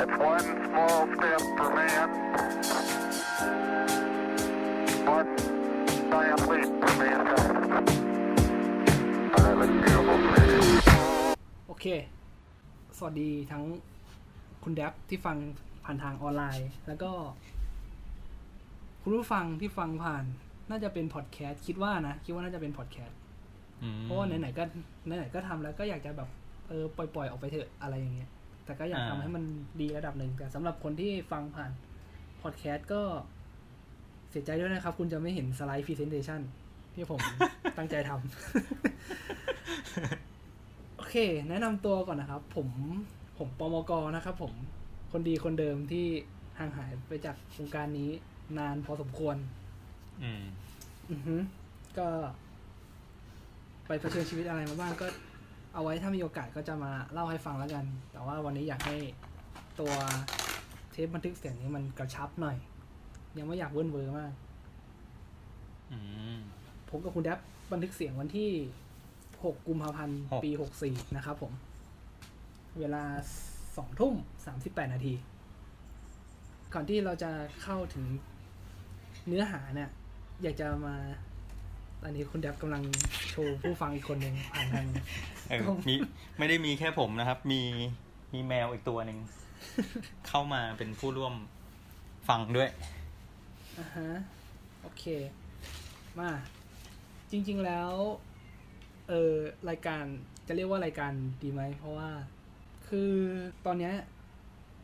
It's one small step for man, one giant leap for mankind. Highly beautiful creature. โอเค สวัสดีทั้งคุณแดบที่ฟังผ่านทางออนไลน์ แล้วก็ คุณผู้ฟังที่ฟังผ่าน น่าจะเป็นพอดแคสต์คิดว่านะ คิดว่าน่าจะเป็นพอดแคสต์อืมเพราะว่าไหนๆก็ไหนๆก็ทำแล้วก็อยากจะแบบเออปล่อยๆออกไปเถอะอะไรอย่างเงี้ย แต่ก็อยากทำให้มันดีระดับหนึ่งแต่สำหรับคนที่ฟังผ่านพอดแคสต์ก็เสียใจด้วยนะครับ คุณจะไม่เห็นสไลด์พรีเซนเ t ชันที่ผมตั้งใจทำโอเค แนะนำตัวก่อนนะครับ ผมผมปมกนะครับ ผมคนดีคนเดิมที่ห่างหายไปจากวงการนี้นานพอสมควร อืม อือฮึก็ ไปเผชิญชีวิตอะไรมาบ้างก็ เอาไว้ถ้ามีโอกาสก็จะมาเล่าให้ฟังแล้วกัน แต่ว่าวันนี้อยากให้ตัวเทปบันทึกเสียงนี้มันกระชับหน่อย ยังไม่อยากเวิ้นเวอร์มากอืมผมกับคุณแดบบันทึกเสียงวันที่ 6 กุมภาพันธ์หกปี 64 นะครับผม เวลา 2 ทุ่ม 38 นาที ก่อนที่เราจะเข้าถึงเนื้อหาเนี่ย อยากจะมา ตอนนี้คุณแดบกำลังโชว์ผู้ฟังอีกคนหนึ่งผ่านทางเออครับมีไม่ได้มีแค่ผมนะครับ มีมีแมวอีกตัวหนึ่ง เข้ามาเป็นผู้ร่วมฟังด้วยอ่าฮะโอเค มา จริง ๆแล้ว เออรายการจะเรียกว่ารายการดีไหม เพราะว่า คือตอนเนี้ย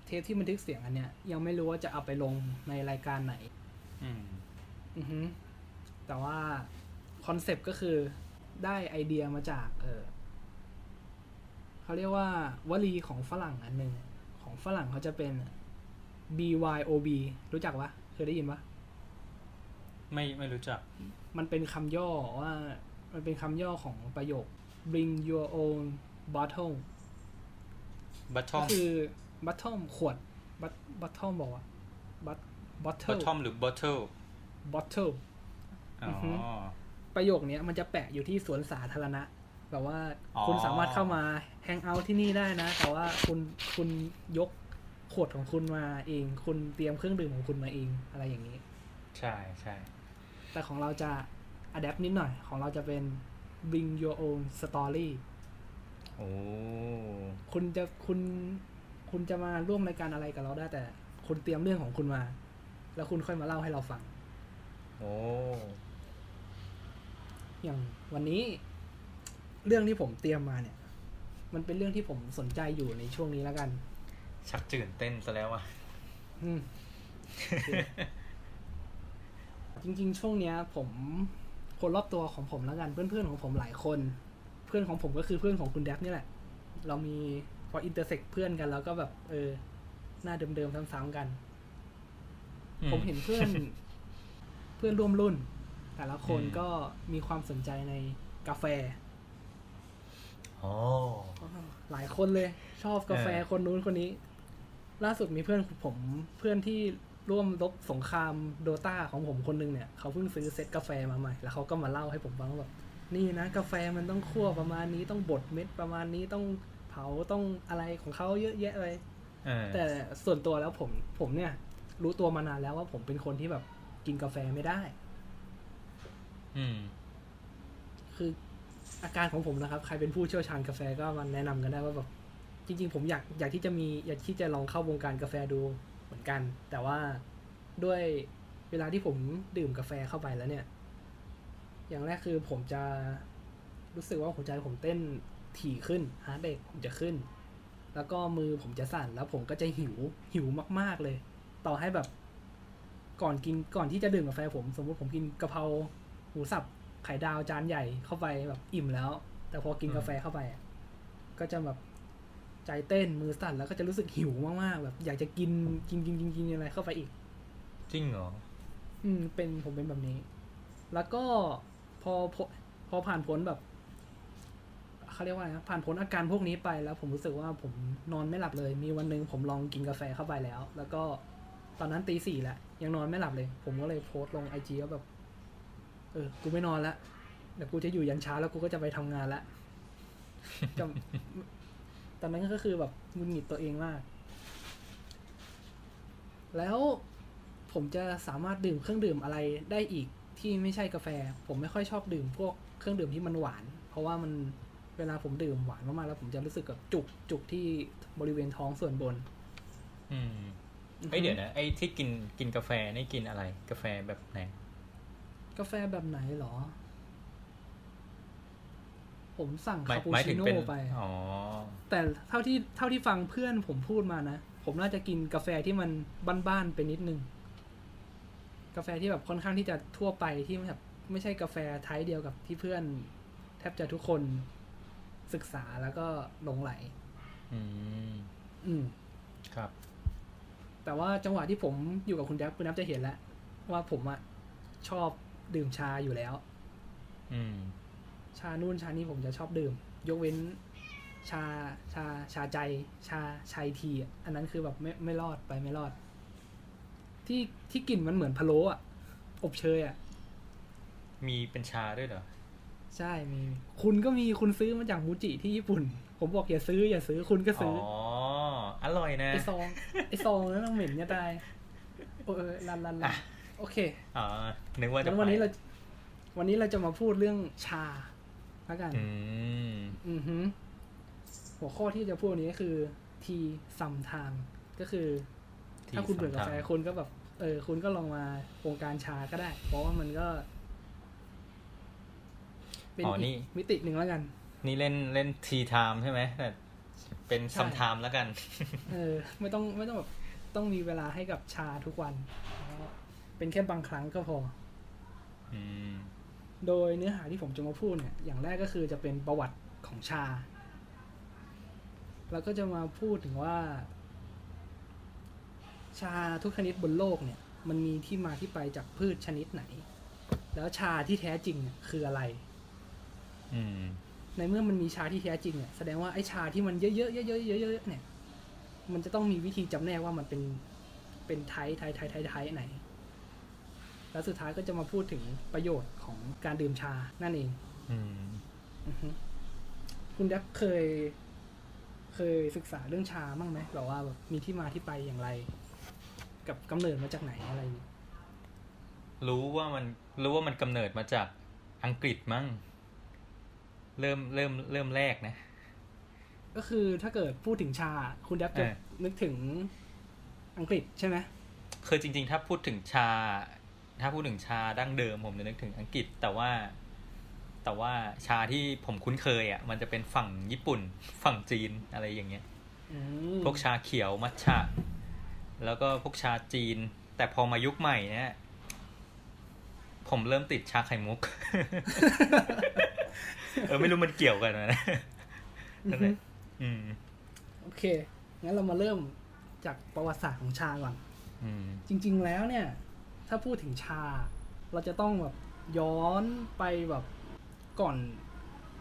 เทปที่บันทึกเสียงอันเนี้ยยังไม่รู้ว่าจะเอาไปลงในรายการไหน อืม อือฮึแต่ว่า คอนเซปต์ก็คือได้ไอเดียมาจากเออเขาเรียกว่าวลีของฝรั่งอันหนึ่งของฝรั่งเขาจะเป็น BYOB รู้จักปะเคยได้ยินปะไม่ไม่รู้จัก มันเป็นคำย่อว่า มันเป็นคำย่อของประโยค bring your own bottle บัตทอก็มคือ bottle ขวด but bottle บอกว่า but บัต bottle ทอมหรือบัตเทิล bottle อ๋ออฮึ ประโยคเนี้ยมันจะแปะอยู่ที่สวนสาธารณะแบบว่าอ๋อคุณสามารถเข้ามาแฮงเอาท์ที่นี่ได้นะ แต่ว่าคุณคุณยกขวดของคุณมาเอง คุณเตรียมเครื่องดื่มของคุณมาเองอะไรอย่างนี้ ใช่ใช่แต่ของเราจะ adapt นิดหน่อย ของเราจะเป็น bring your own story โอ้คุณจะคุณคุณจะมาร่วมรายการอะไรกับเราได้แต่ คุณเตรียมเรื่องของคุณมา แล้วคุณค่อยมาเล่าให้เราฟัง โอ้ อย่างวันนี้เรื่องที่ผมเตรียมมาเนี่ย มันเป็นเรื่องที่ผมสนใจอยู่ในช่วงนี้แล้วกัน ชักตื่นเต้นซะแล้วอะอืมจริงๆ ช่วงเนี้ย ผมคนรอบตัวของผมแล้วกันเพื่อนๆของผมหลายคน เพื่อนของผมก็คือเพื่อนของคุณแดฟนี่แหละ เรามีพอ intersect เพื่อนกันแล้วก็แบบ เออ หน้าเดิมๆซ้ำๆกันอืมผมเห็นเพื่อน เพื่อนร่วมรุ่น แต่ละคนอืมก็มีความสนใจในกาแฟอ๋อหลายคนเลย ชอบกาแฟเออคนนู้นคนนี้ ล่าสุดมีเพื่อนผมเพื่อนที่ร่วมรบสงครามโดตาของผมคนหนึงเนี่ย เขาเพิ่งซื้อเซ็ตกาแฟมาใหม่ แล้วเขาก็มาเล่าให้ผมฟังว่าแบบนี่นะ กาแฟมันต้องคั่วประมาณนี้ต้องบดเม็ดประมาณนี้ต้องเผาต้องอะไรของเขาเยอะแยะเลยเออแต่ส่วนตัวแล้วผมผมเนี่ย รู้ตัวมานานแล้วว่าผมเป็นคนที่แบบกินกาแฟไม่ได้อืม คืออาการของผมนะครับ ใครเป็นผู้เชี่ยวชาญกาแฟก็มาแนะนำกันได้ว่าแบบจริง ๆ ผมอยากอยากที่จะมีอยากที่จะลองเข้าวงการกาแฟดูเหมือนกัน แต่ว่าด้วยเวลาที่ผมดื่มกาแฟเข้าไปแล้วเนี่ย อย่างแรกคือผมจะรู้สึกว่าหัวใจผมเต้นถี่ขึ้นฮาร์ดเรทผมจะขึ้น แล้วก็มือผมจะสั่นแล้วผมก็จะหิวหิวมาก ๆเลย ต่อให้แบบ ก่อนกินก่อนที่จะดื่มกาแฟผม สมมติผมกินกะเพรา หมูสับไข่ดาวจานใหญ่เข้าไปแบบอิ่มแล้ว แต่พอกินอืมกาแฟเข้าไปอะก็จะแบบใจเต้นมือสั่นแล้วก็จะรู้สึกหิวมากๆแบบอยากจะกินกินกินกินกินอะไรเข้าไปอีก จริงเหรอ อืม เป็นผมเป็นแบบนี้ แล้วก็พอพอพอผ่านพ้นแบบเขาเรียกว่าไงนะผ่านพ้นอาการพวกนี้ไปแล้ว ผมรู้สึกว่าผมนอนไม่หลับเลย มีวันหนึ่งผมลองกินกาแฟเข้าไปแล้ว แล้วก็ตอนนั้นตีสี่แล้วยังนอนไม่หลับเลย ผมก็เลยโพสต์ลงไอจีว่าแบบ เออ กูไม่นอนละเดี๋ยวกูจะอยู่ยันเช้าแล้วกูก็จะไปทำงานละจะตอนนั้นก็คือแบบหงุนหงิดตัวเองมาก แล้วผมจะสามารถดื่มเครื่องดื่มอะไรได้อีกที่ไม่ใช่กาแฟ ผมไม่ค่อยชอบดื่มพวกเครื่องดื่มที่มันหวาน เพราะว่ามันเวลาผมดื่มหวานมากๆแล้ว ผมจะรู้สึกกับจุกจุกที่บริเวณท้องส่วนบน อืมเอ้ยเดี๋ยวนะไอ้ที่กินกินกาแฟนี่กินอะไร กาแฟแบบไหน กาแฟแบบไหนเหรอ ผมสั่งหมายคาปูหมายชิถึงโน่เป็นไปอ๋อแต่เท่าที่เท่าที่ฟังเพื่อนผมพูดมานะ ผมน่าจะกินกาแฟที่มันบ้านๆไปนิดนึง กาแฟที่แบบค่อนข้างที่จะทั่วไปที่แบบไม่ใช่กาแฟไทยเดียวกับที่เพื่อน แทบจะทุกคนศึกษาแล้วก็หลงไหล อืม อืม ครับ แต่ว่าจังหวะที่ผมอยู่กับคุณแจ๊บคุณแจ๊บจะเห็นแล้ว ว่าผมอะชอบ ดื่มชาอยู่แล้ว อืม ชานู่นชานี่ผมจะชอบดื่ม ยกเว้น ชาชาชาใจ ชาชัยทีอะอันนั้นคือแบบไม่ไม่รอดไปไม่รอด ที่ที่กลิ่นมันเหมือนพะโล้อะอบเชยอะมีเป็นชาด้วยเหรอ ใช่มี คุณก็มีคุณซื้อมาจากมูจิที่ญี่ปุ่น ผมบอกอย่าซื้อ อย่าซื้อคุณก็อ๋ซื้อออร่อยนะไอซองไอซองนั้นมันเหม็นเนี่ยตายโอ้เออลันลันลัอะ โอเคอ๋อนึกว่าจะงั้นวันนี้ไปเรา วันนี้เราจะมาพูดเรื่องชาแล้วกัน อืมอือฮึหัวข้อที่จะพูดวันนี้ก็คือ Tea Some Timeก็คือ ถ้าคุณเบื่อกาแฟคุณก็แบบ เออ คุณก็ลองมาวงการชาก็ได้ เพราะว่ามันก็ เป็นอ๋อนี่อีกมิติหนึ่งแล้วกัน นี่เล่นเล่น tea time ใช่ไหมแต่เป็นใช่ some time แล้วกัน เออ ไม่ต้องไม่ต้องแบบต้องมีเวลาให้กับชาทุกวัน เป็นแค่บางครั้งก็พออืมโดยเนื้อหาที่ผมจะมาพูดเนี่ย อย่างแรกก็คือจะเป็นประวัติของชา แล้วก็จะมาพูดถึงว่า ชาทุกชนิดบนโลกเนี่ย มันมีที่มาที่ไปจากพืชชนิดไหน แล้วชาที่แท้จริงเนี่ยคืออะไรอืมในเมื่อมันมีชาที่แท้จริงเนี่ยแสดงว่าไอ้ชาที่มันเยอะๆเยอะๆเยอะๆเนี่ย มันจะต้องมีวิธีจำแนกว่ามันเป็นเป็นไทยไทยไทยไทยไทยไหน แล้วสุดท้ายก็จะมาพูดถึงประโยชน์ของการดื่มชานั่นเองอืมอือฮึคุณดับเคย เคยศึกษาเรื่องชาบ้างไหมแบบว่าแบบมีที่มาที่ไปอย่างไร กับกำเนิดมาจากไหนอะไรอย่างเงี้ยรู้ว่ามันรู้ว่ามันกำเนิดมาจากอังกฤษมั้งเริ่มเริ่มเริ่มแรกนะ ก็คือถ้าเกิดพูดถึงชา คุณดับจะเออนึกถึงอังกฤษใช่ไหมคือจริง ๆ ถ้าพูดถึงชา ถ้าพูดถึงชาดั้งเดิมผมจะนึกถึงอังกฤษ แต่ว่า แต่ว่าชาที่ผมคุ้นเคยอะ มันจะเป็นฝั่งญี่ปุ่น ฝั่งจีนอะไรอย่างเงี้ยอืมพวกชาเขียวมัทฉะแล้วก็พวกชาจีน แต่พอมายุคใหม่เนี่ยผมเริ่มติดชาไข่มุก เออไม่รู้มันเกี่ยวกันไหมนะอืนั่อนฮึแหละอืม โอเค งั้นเรามาเริ่มจากประวัติศาสตร์ของชาก่อนอืมจริง ๆ แล้วเนี่ย ถ้าพูดถึงชา เราจะต้องแบบย้อนไปแบบก่อน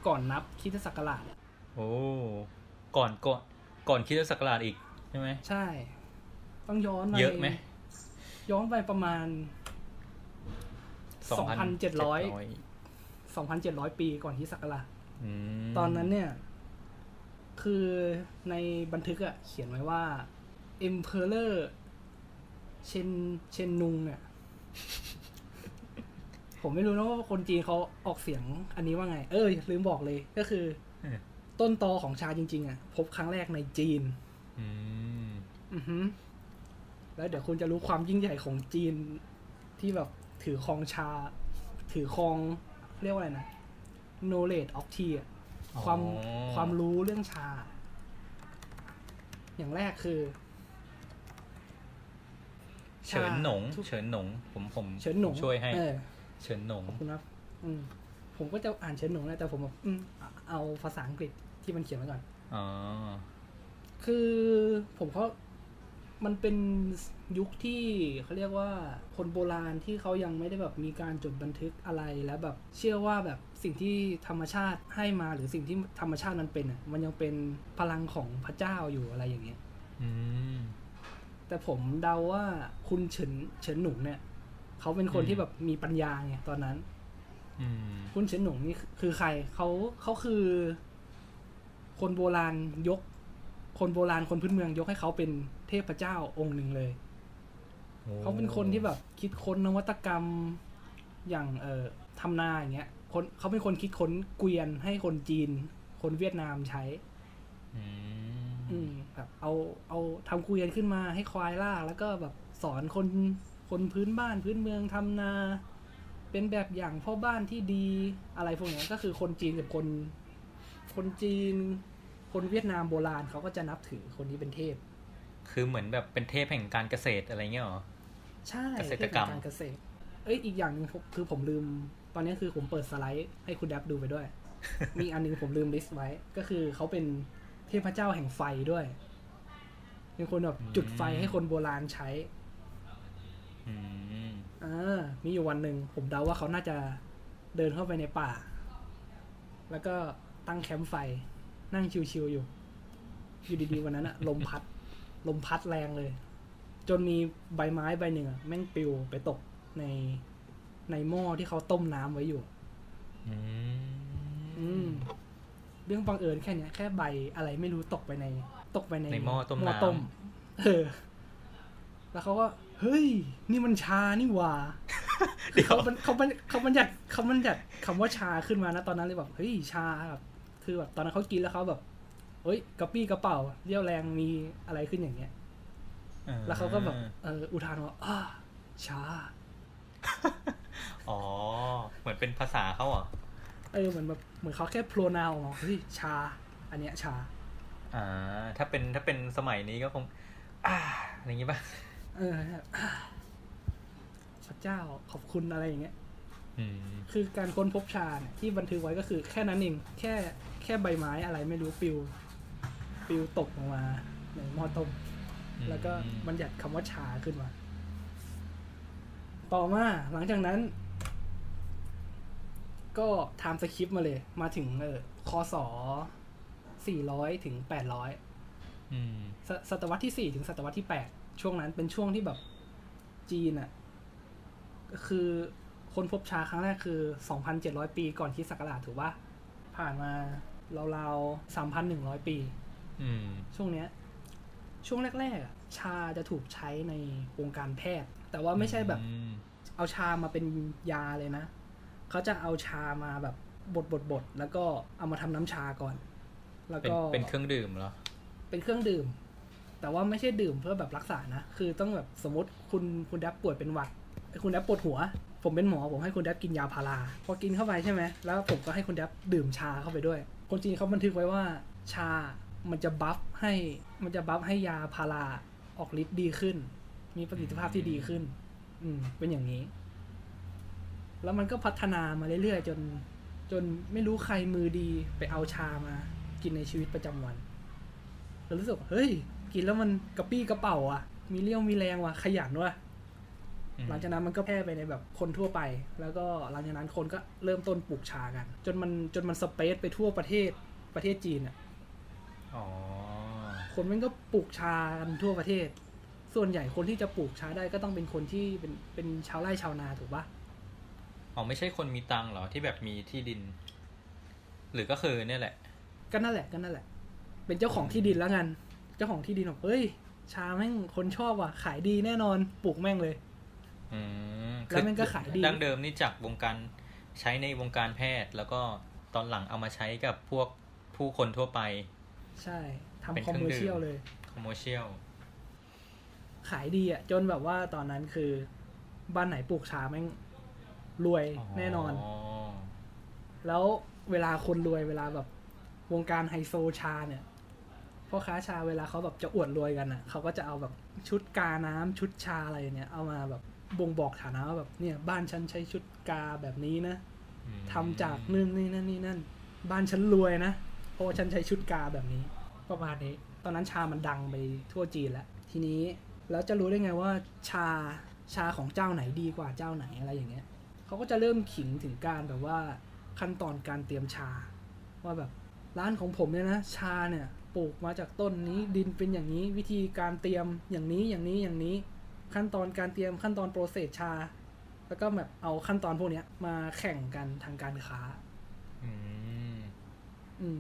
ก่อนนับคริสตศักราชอะโอ้ก่อนก่อนก่อนคริดศักราชอีกใช่ไหมใช่ ต้องย้อนไปเยอะไหมย้อนไปประมาณ2,700 2,700ปีก่อนคริสตศักราชอืมตอนนั้นเนี่ย คือในบันทึกอะเขียนไว้ว่า Emperor เชนเชนนุงเนี่ย ผมไม่รู้นะว่าคนจีนเขาออกเสียงอันนี้ว่าไง เออลืมบอกเลยก็คือเออต้นตอของชาจริง ๆอะพบครั้งแรกในจีน อืมอือฮึแล้วเดี๋ยวคุณจะรู้ความยิ่งใหญ่ของจีนที่แบบถือครองชา ถือครองเรียกว่าอะไรนะ knowledge of tea อะความอ๋อความรู้เรื่องชา อย่างแรกคือ เฉินหนงทุกเฉินหนง ผมผมเฉินหนงช่วยให้เออเฉินหนงขอบคุณครับอืมผมก็จะอ่านเฉินหนงนะแต่ผมแบบอืมเอาภาษาอังกฤษที่มันเขียนไว้ก่อนอ๋อคือผมเขามันเป็นยุคที่เขาเรียกว่าคนโบราณที่เขายังไม่ได้แบบมีการจดบันทึกอะไรแล้วแบบเชื่อว่าแบบสิ่งที่ธรรมชาติให้มาหรือสิ่งที่ธรรมชาติมันเป็นอะมันยังเป็นพลังของพระเจ้าอยู่อะไรอย่างเงี้ย อืม แต่ผมเดาว่าคุณเฉินเฉินหนุ่งเนี่ยเขาเป็นคนอืมที่แบบมีปัญญาไงตอนนั้นอืมคุณเฉินหนุ่งนี่คือใครเขาเขาคือ คนโบราณยก คนโบราณคนพื้นเมืองยกให้เขาเป็นเทพเจ้าองค์หนึ่งเลยโอ้เขาเป็นคนที่แบบคิดค้นนวัตกรรมอย่างเอ่อทำนาอย่างเงี้ยคนเขาเป็นคนคิดค้นเกวียนให้คนจีน คนเวียดนามใช้ อืมอืมแบบเอาเอาทำเกวียนขึ้นมาให้ควายลากแล้วก็แบบสอนคนคนพื้นบ้านพื้นเมืองทำนา เป็นแบบอย่างพ่อบ้านที่ดีอะไรพวกเนี้ยก็คือคนจีนกับคน คนจีน คนเวียดนามโบราณเขาก็จะนับถือคนนี้เป็นเทพ คือเหมือนแบบเป็นเทพแห่งการเกษตรอะไรเงี้ยเหรอใช่เกษตรกรรมเทพแห่งการเกษตร เอ้ยอีกอย่างหนึงผมคือผมลืม ตอนนี้คือผมเปิดสไลด์ให้คุณแดบดูไปด้วย มีอันหนึงผมลืมลิสต์ไว้ ก็คือเขาเป็นเทพเจ้าแห่งไฟด้วย เป็นคนแบบจุดไฟให้คนโบราณใช้อืมอ่ามีอยู่วันหนึ่งผมเดาว่าเขาน่าจะเดินเข้าไปในป่า แล้วก็ตั้งแคมป์ไฟ นั่งชิวๆอยู่ อยู่ดีๆวันนั้นอะลมพัด ลมพัดแรงเลย จนมีใบไม้ใบหนึ่งอะแม่งปลิวไปตกในในหม้อที่เขาต้มน้ำไว้อยู่ อืมอืม เรื่องบังเอิญแค่เนี้ยแค่ใบอะไรไม่รู้ตกไปใน ตกไปในในหม้อต้มหม้อน้ำต้มเออ แล้วเขาก็เฮ้ย นี่มันชานี่หว่าเดี๋ยวเขามันเขามันเขามันยัดเขามันยัดคำว่าชาขึ้นมานะตอนนั้นเลยแบบเฮ้ยชาแบบคือแบบตอนนั้นเขากินแล้วเขาแบบเฮ้ยกระปี้กระเป๋าเรี่ยวแรงมีอะไรขึ้นอย่างเงี้ยแล้วเขาก็แบบเอออุทานว่าอ้าชาอ๋อ เหมือนเป็นภาษาเขาเหรอ เออเหมือนแบบเหมือนเขาแค่โพรนาวมาเฮ้ยชา อันเนี้ยชา อ่า ถ้าเป็นถ้าเป็นสมัยนี้ก็คง อ่าอะไรอย่างงี้ป่ะเอออ่าพระเจ้าขอบคุณอะไรอย่างเงี้ยอืมคือการค้นพบชาเนี่ยที่บันทึกไว้ก็คือแค่นั้นเองแค่แค่ใบไม้อะไรไม่รู้ปลิวปลิวตกลงมาในหม้อต้มแล้วก็บัญญัติคำว่าชาขึ้นมา ต่อมาหลังจากนั้น ก็ทำสคริปต์มาเลย มาถึงเออคศ400ถึง800อืมศศตวรรษที่4ถึงศตวรรษที่8ช่วงนั้นเป็นช่วงที่แบบจีนอะก็คือคนพบชาครั้งแรกคือ 2,700 ปีก่อนคริดศักราชถูกปะผ่านมาราวๆ 3,100 ปีอืมช่วงเนี้ย ช่วงแรกๆอะชาจะถูกใช้ในวงการแพทย์ แต่ว่าไม่ใช่แบบอืมเอาชามาเป็นยาเลยนะ เขาจะเอาชามาแบบบดบดบดแล้วก็เอามาทำน้ำชาก่อน แล้วเป็นก็เป็นเครื่องดื่มเหรอ เป็นเครื่องดื่ม แต่ว่าไม่ใช่ดื่มเพื่อแบบรักษานะ คือต้องแบบสมมติคุณคุณแดบป่วยเป็นหวัด คุณแดบปวดหัว ผมเป็นหมอผมให้คุณแดบกินยาพารา พอกินเข้าไปใช่ไหม แล้วผมก็ให้คุณแดบดื่มชาเข้าไปด้วย คนจีนเขาบันทึกไว้ว่าชา มันจะบัฟให้ มันจะบัฟให้ยาพาราออกฤทธิ์ดีขึ้น มีประสิทธิภาพที่ดีขึ้น อืม เป็นอย่างนี้ แล้วมันก็พัฒนามาเรื่อยๆ จน จนไม่รู้ใครมือดีไปเอาชามา กินในชีวิตประจำวันเรารู้สึกว่าเฮ้ย กินแล้วมันกระปี้กระเป๋าอะ มีเรี่ยวมีแรงว่ะ ขยันว่ะอืมหลังจากนั้นมันก็แพร่ไปในแบบคนทั่วไป แล้วก็หลังจากนั้นคนก็เริ่มต้นปลูกชากัน จนมันจนมันสเปซไปทั่วประเทศประเทศจีนอะอ๋อคนมันก็ปลูกชากันทั่วประเทศ ส่วนใหญ่คนที่จะปลูกชาได้ก็ต้องเป็นคนที่เป็นเป็นชาวไร่ชาวนาถูกปะ อ๋อไม่ใช่คนมีตังค์เหรอที่แบบมีที่ดิน หรือก็คือเนี่ยแหละ ก็นั่นแหละก็นั่นแหละ เป็นเจ้าของที่ดินแล้วกัน เจ้าของที่ดินบอกเฮ้ย ชาแม่งคนชอบว่ะ ขายดีแน่นอนปลูกแม่งเลยอืมแล้วมันก็ขายดีดั้งเดิมนี่จากวงการใช้ในวงการแพทย์ แล้วก็ตอนหลังเอามาใช้กับพวกผู้คนทั่วไป ใช่เป็นทำคอมเครื่องดื่มอร์เชียลเลย commercial ขายดีอะ จนแบบว่าตอนนั้นคือ บ้านไหนปลูกชาแม่ง รวยแน่นอน แล้วเวลาคนรวยเวลาแบบวงการไฮโซชาเนี่ยพ่อค้าชาเวลาเขาแบบจะอวดรวยกันอะเขาก็จะเอาแบบชุดกาน้ำชุดชาอะไรเนี่ย เอามาแบบบ่งบอกฐานะว่าแบบเนี่ย บ้านฉันใช้ชุดกาแบบนี้นะอืมทำจากนู่นนี่นั่นนี่นั่น บ้านฉันรวยนะเพราะว่าฉันใช้ชุดกาแบบนี้ ประมาณนี้ ตอนนั้นชามันดังไปทั่วจีนแล้ว ทีนี้แล้วจะรู้ได้ไงว่าชาชาของเจ้าไหนดีกว่าเจ้าไหนอะไรอย่างเงี้ย เขาก็จะเริ่มขิงถึงการแบบว่าขั้นตอนการเตรียมชา ว่าแบบร้านของผมเนี่ยนะชาเนี่ยปลูกมาจากต้นนี้ดินเป็นอย่างนี้ วิธีการเตรียมอย่างนี้อย่างนี้อย่างนี้ขั้นตอนการเตรียมขั้นตอนโปรเซสชา แล้วก็แบบเอาขั้นตอนพวกเนี้ยมาแข่งกันทางการค้า อืมอืม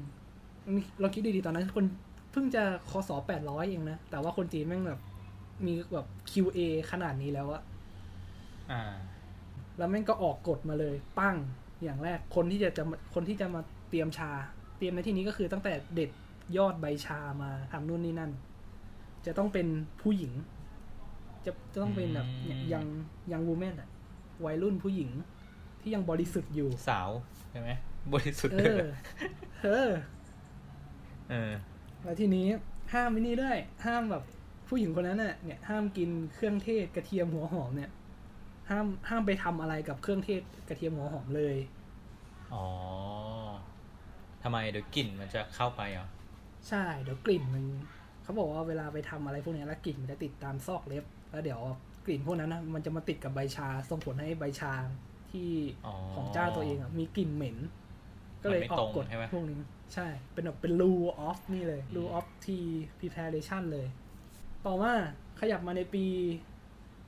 เราคิดดีๆตอนนั้น คนเพิ่งจะคศแปดร้อยเองนะ แต่ว่าคนจีนแม่งแบบ มีแบบ QA ขนาดนี้แล้วอะอ่า แล้วแม่งก็ออกกฎมาเลยปั้งอย่างแรกคนที่จะจะมาคนที่จะมาเตรียมชา เตรียมในที่นี้ก็คือตั้งแต่เด็ดยอดใบชามาทำนู่นนี่นั่น จะต้องเป็นผู้หญิง จะจะต้องเป็นแบบอืมยังยังวูแมนอะวัยรุ่นผู้หญิงที่ยังบริสุทธิ์อยู่สาวใช่ไหมบริสุทธิ์เอด้วยอเออเออแล้วทีนี้ห้ามไม่นี่ด้วย ห้ามแบบผู้หญิงคนนั้นน่ะเนี่ยห้ามกินเครื่องเทศกระเทียมหัวหอมเนี่ย ห้ามห้ามไปทำอะไรกับเครื่องเทศกระเทียมหัวหอมเลย อ๋อทำไมเดี๋ยวกลิ่นมันจะเข้าไปเหรอ ใช่ เดี๋ยวกลิ่นมันเขาบอกว่าเวลาไปทำอะไรพวกเนี้ยแล้วกลิ่นมันจะติดตามซอกเล็บ แล้วเดี๋ยวกลิ่นพวกนั้นนะมันจะมาติดกับใบชา ส่งผลให้ใบชาที่อ๋อของเจ้าตัวเองอะมีกลิ่นเหม็น ก็เลยมันไม่ออตรกงกฎใช่ไหมพวกนี้ ใช่ เป็นแบบเป็น rule of นี่เลยอืม rule of tea preparation เลย ต่อมาขยับมาในปี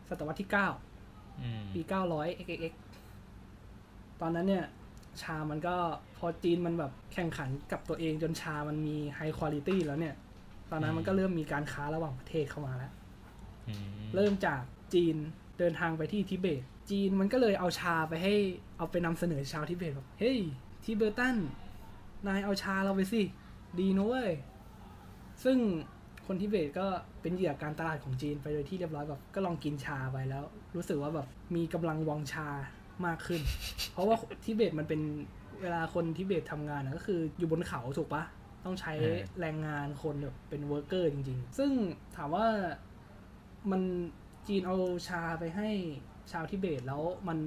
ศตวรรษที่เก้า อืมปี900 xxx ตอนนั้นเนี่ยชามันก็พอจีนมันแบบแข่งขันกับตัวเองจนชามันมีไฮคุณ i t y แล้วเนี่ย ตอนนั้นมันก็เริ่มมีการค้าระหว่างประเทศเข้ามาแล้วอืมเริ่มจากจีนเดินทางไปที่ทิเบต จีนมันก็เลยเอาชาไปให้เอาไปนำเสนอชาวทิเบตบอกเฮ้ยทิเบตันนายเอาชาเราไปสิ ดีนะเว้ย ซึ่ง คนทิเบตก็เป็นเหยื่อการตลาดของจีนไปโดยที่เรียบร้อยแบบก็ลองกินชาไปแล้ว รู้สึกว่าแบบมีกำลังวังชามากขึ้น เพราะว่าทิเบตมันเป็นเวลาคนทิเบตทำงานนะก็คืออยู่บนเขาถูกปะต้องใช้แรงงานคนแบบเป็น worker จริง ๆ ซึ่งถามว่ามันจีนเอาชาไปให้ชาวทิเบตแล้วมัน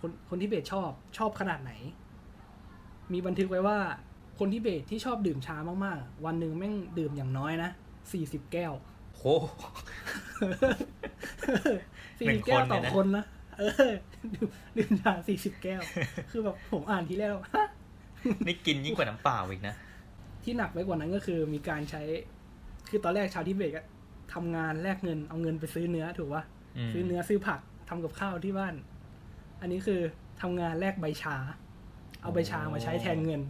คนคนทิเบตชอบชอบขนาดไหน มีบันทึกไว้ว่าคนทิเบตที่ชอบดื่มชามากๆ วันหนึ่งแม่งดื่มอย่างน้อยนะ สี่สิบแก้วโหสี่หนึ่สิบงแก้วคนต่อเนี่ยนะคนนะเออดื่มดื่มชาสี่สิบแก้ว คือแบบผมอ่านทีแรกฮะนี่กินยิ่งกว่าน้ำเปล่าอีกนะ ที่หนักไปกว่านั้นก็คือมีการใช้ คือตอนแรกชาวทิเบตก็ทำงานแลกเงินเอาเงินไปซื้อเนื้อถูกปะอืมซื้อเนื้อซื้อผักทำกับข้าวที่บ้าน อันนี้คือทำงานแลกใบชา เอาใบชามาใช้แทนเงิน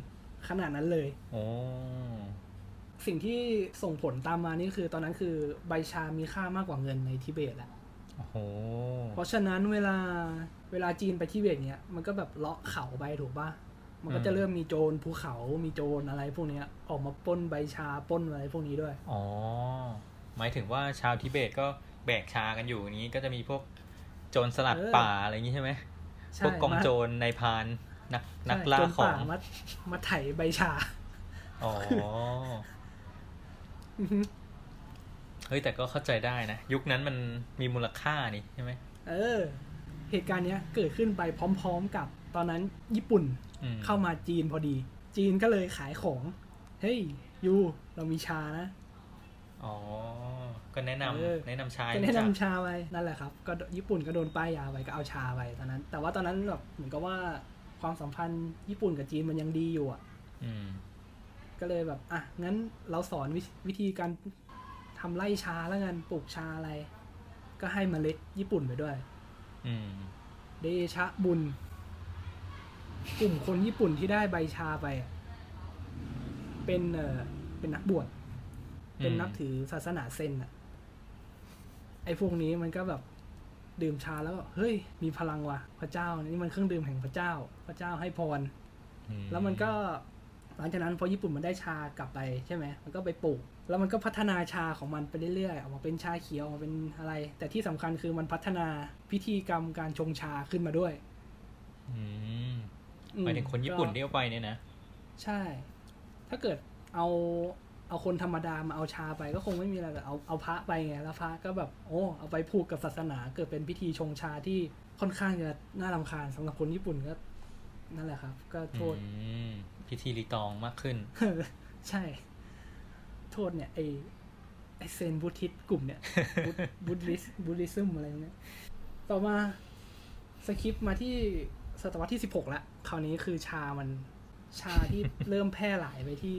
ขนาดนั้นเลยโอ้ สิ่งที่ส่งผลตามมานี่คือ ตอนนั้นคือใบชามีค่ามากกว่าเงินในทิเบตแหละโอ้โหเพราะฉะนั้นเวลาเวลาจีนไปทิเบตเนี้ยมันก็แบบเลาะเขาไปถูกปะมันก็จะอืมเริ่มมีโจรภูเขา มีโจรอะไรพวกเนี้ยออกมาปล้นใบชาปล้นอะไรพวกนี้ด้วย อ๋อ หมายถึงว่าชาวทิเบตก็แบกชากันอยู่อย่างนี้ก็จะมีพวกโจรสลัดเออป่าอะไรอย่างนี้ใช่ไหมใช่พวกกองมาโจรในายพรานนักนักใช่ล่าโจรขอป่างมามาไถใบชา อ๋ออือฮึ เฮ้ยแต่ก็เข้าใจได้นะ ยุคนั้นมันมีมูลค่านี่ใช่ไหมเออ เหตุการณ์เนี้ยเกิดขึ้นไปพร้อม ๆ กับตอนนั้นญี่ปุ่นอืมเข้ามาจีนพอดี จีนก็เลยขายของ เฮ้ยยูเรามีชานะ อ๋อ ก็แนะนำเออแนะนำชายก็แนะนำรู้จักชาไปนั่นแหละครับ ก็ญี่ปุ่นก็โดนป้ายยาไปก็เอาชาไปตอนนั้น แต่ว่าตอนนั้นแบบเหมือนกับว่าความสัมพันธ์ญี่ปุ่นกับจีนมันยังดีอยู่อะอืม ก็เลยแบบ อะ งั้นเราสอนวิวิธีการทำไร่ชาแล้วกันปลูกชาอะไร ก็ให้เมล็ดญี่ปุ่นไปด้วย อืมเดชะบุญ กลุ่มคนญี่ปุ่นที่ได้ใบชาไปอะเป็นเอ่อเป็นนักบวชเป็นนับถือศาสนาเซนอะไอ้พวกนี้มันก็แบบดื่มชาแล้วก็เฮ้ย มีพลังว่ะ พระเจ้านี่มันเครื่องดื่มแห่งพระเจ้า พระเจ้าให้พรอืแล้วมันก็ หลังจากนั้นพอญี่ปุ่นมันได้ชากลับไปใช่ไหมมันก็ไปปลูก แล้วมันก็พัฒนาชาของมันไปเรื่อยๆออกมาเป็นชาเขียวออกมาเป็นอะไร แต่ที่สำคัญคือมันพัฒนาพิธีกรรมการชงชาขึ้นมาด้วยอืมอืหมายถึงคนญี่ปุ่นก็ที่เอาไปเนี่ยนะ ใช่ ถ้าเกิดเอาเอาคนธรรมดามาเอาชาไปก็คงไม่มีอะไรแต่เอาเอาพระไปไงแล้วพระก็แบบโอ้เอาไปผูกกับศาสนาเกิดเป็นพิธีชงชาที่ค่อนข้างจะน่ารำคาญสำหรับคนญี่ปุ่นก็ นั่นแหละครับ ก็โทษอืมพิธีรีตองมากขึ้น ใช่ โทษเนี่ย ไอไอ Zen Buddhist กลุ่มเนี่ย Bud- Buddhist Buddhism อะไรเนี่ยต่อมา skip มาที่ศตวรรษที่สิบหกละคราวนี้คือชามันชาที่เริ่มแพร่หลายไปที่